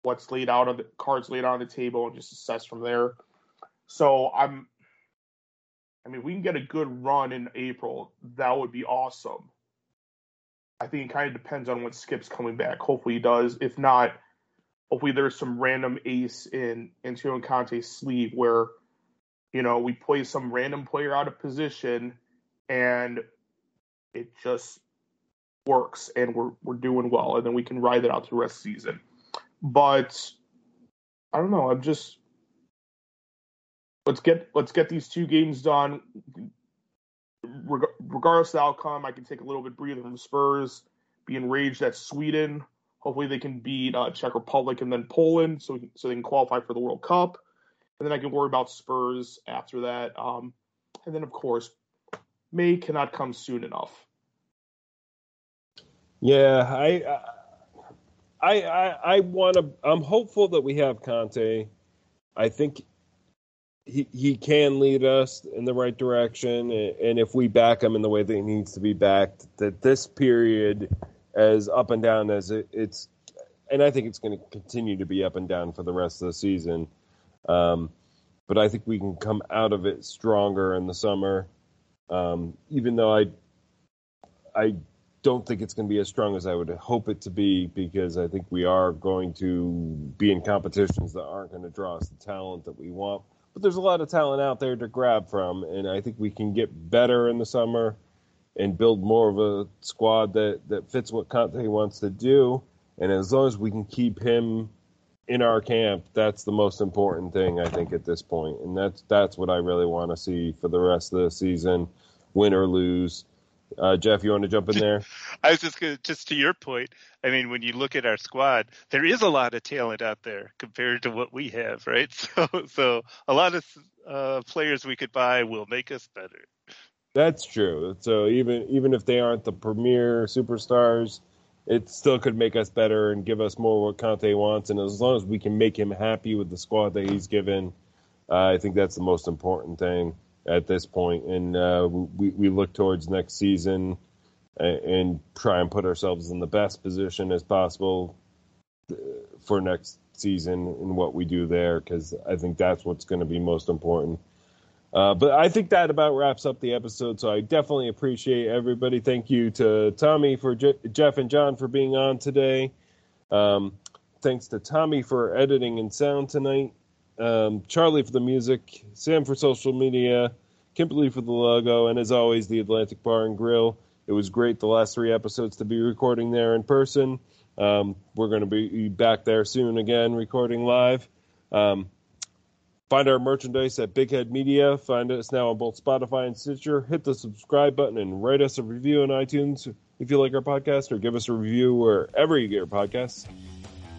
what's laid out on the cards laid out on the table and just assess from there. So I'm I mean, we can get a good run in April. That would be awesome. I think it kind of depends on when Skipp's coming back. Hopefully he does. If not, hopefully there's some random ace in Antonio Conte's sleeve where, you know, we play some random player out of position and it just works and we're we're doing well and then we can ride it out to the rest of the season. But I don't know, I'm just let's get let's get these two games done. Reg- regardless of the outcome, I can take a little bit breather from Spurs. Be enraged at Sweden. Hopefully, they can beat uh, Czech Republic and then Poland, so so they can qualify for the World Cup. And then I can worry about Spurs after that. Um, and then, of course, May cannot come soon enough. Yeah, I, I, I, I want to. I'm hopeful that we have Conte. I think he he can lead us in the right direction, and if we back him in the way that he needs to be backed, that this period, as up and down as it, it's, and I think it's going to continue to be up and down for the rest of the season. Um, but I think we can come out of it stronger in the summer. Um, even though I, I don't think it's going to be as strong as I would hope it to be because I think we are going to be in competitions that aren't going to draw us the talent that we want. But there's a lot of talent out there to grab from, and I think we can get better in the summer and build more of a squad that, that fits what Conte wants to do. And as long as we can keep him in our camp, that's the most important thing I think at this point, and that's that's what I really want to see for the rest of the season, win or lose. Uh, Jeff, you want to jump in there? I was just gonna, just to your point. I mean, when you look at our squad, there is a lot of talent out there compared to what we have, right? So, so a lot of uh, players we could buy will make us better. That's true. So even even if they aren't the premier superstars, it still could make us better and give us more what Conte wants. And as long as we can make him happy with the squad that he's given, uh, I think that's the most important thing at this point. And uh, we, we look towards next season and, and try and put ourselves in the best position as possible uh, for next season and what we do there, because I think that's what's going to be most important. Uh, but I think that about wraps up the episode. So I definitely appreciate everybody. Thank you to Tommy for Je- Jeff and John for being on today. Um, thanks to Tommy for editing and sound tonight. Um, Charlie for the music, Sam for social media, Kimberly for the logo, and as always, the Atlantic Bar and Grill. It was great the last three episodes to be recording there in person. Um, we're going to be back there soon again, recording live. Um, Find our merchandise at Big Head Media. Find us now on both Spotify and Stitcher. Hit the subscribe button and write us a review on iTunes if you like our podcast, or give us a review wherever you get your podcasts.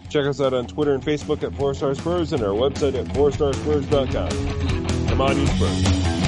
Check us out on Twitter and Facebook at 4 Star Spurs and our website at 4starspurs.com. Come on, you Spurs.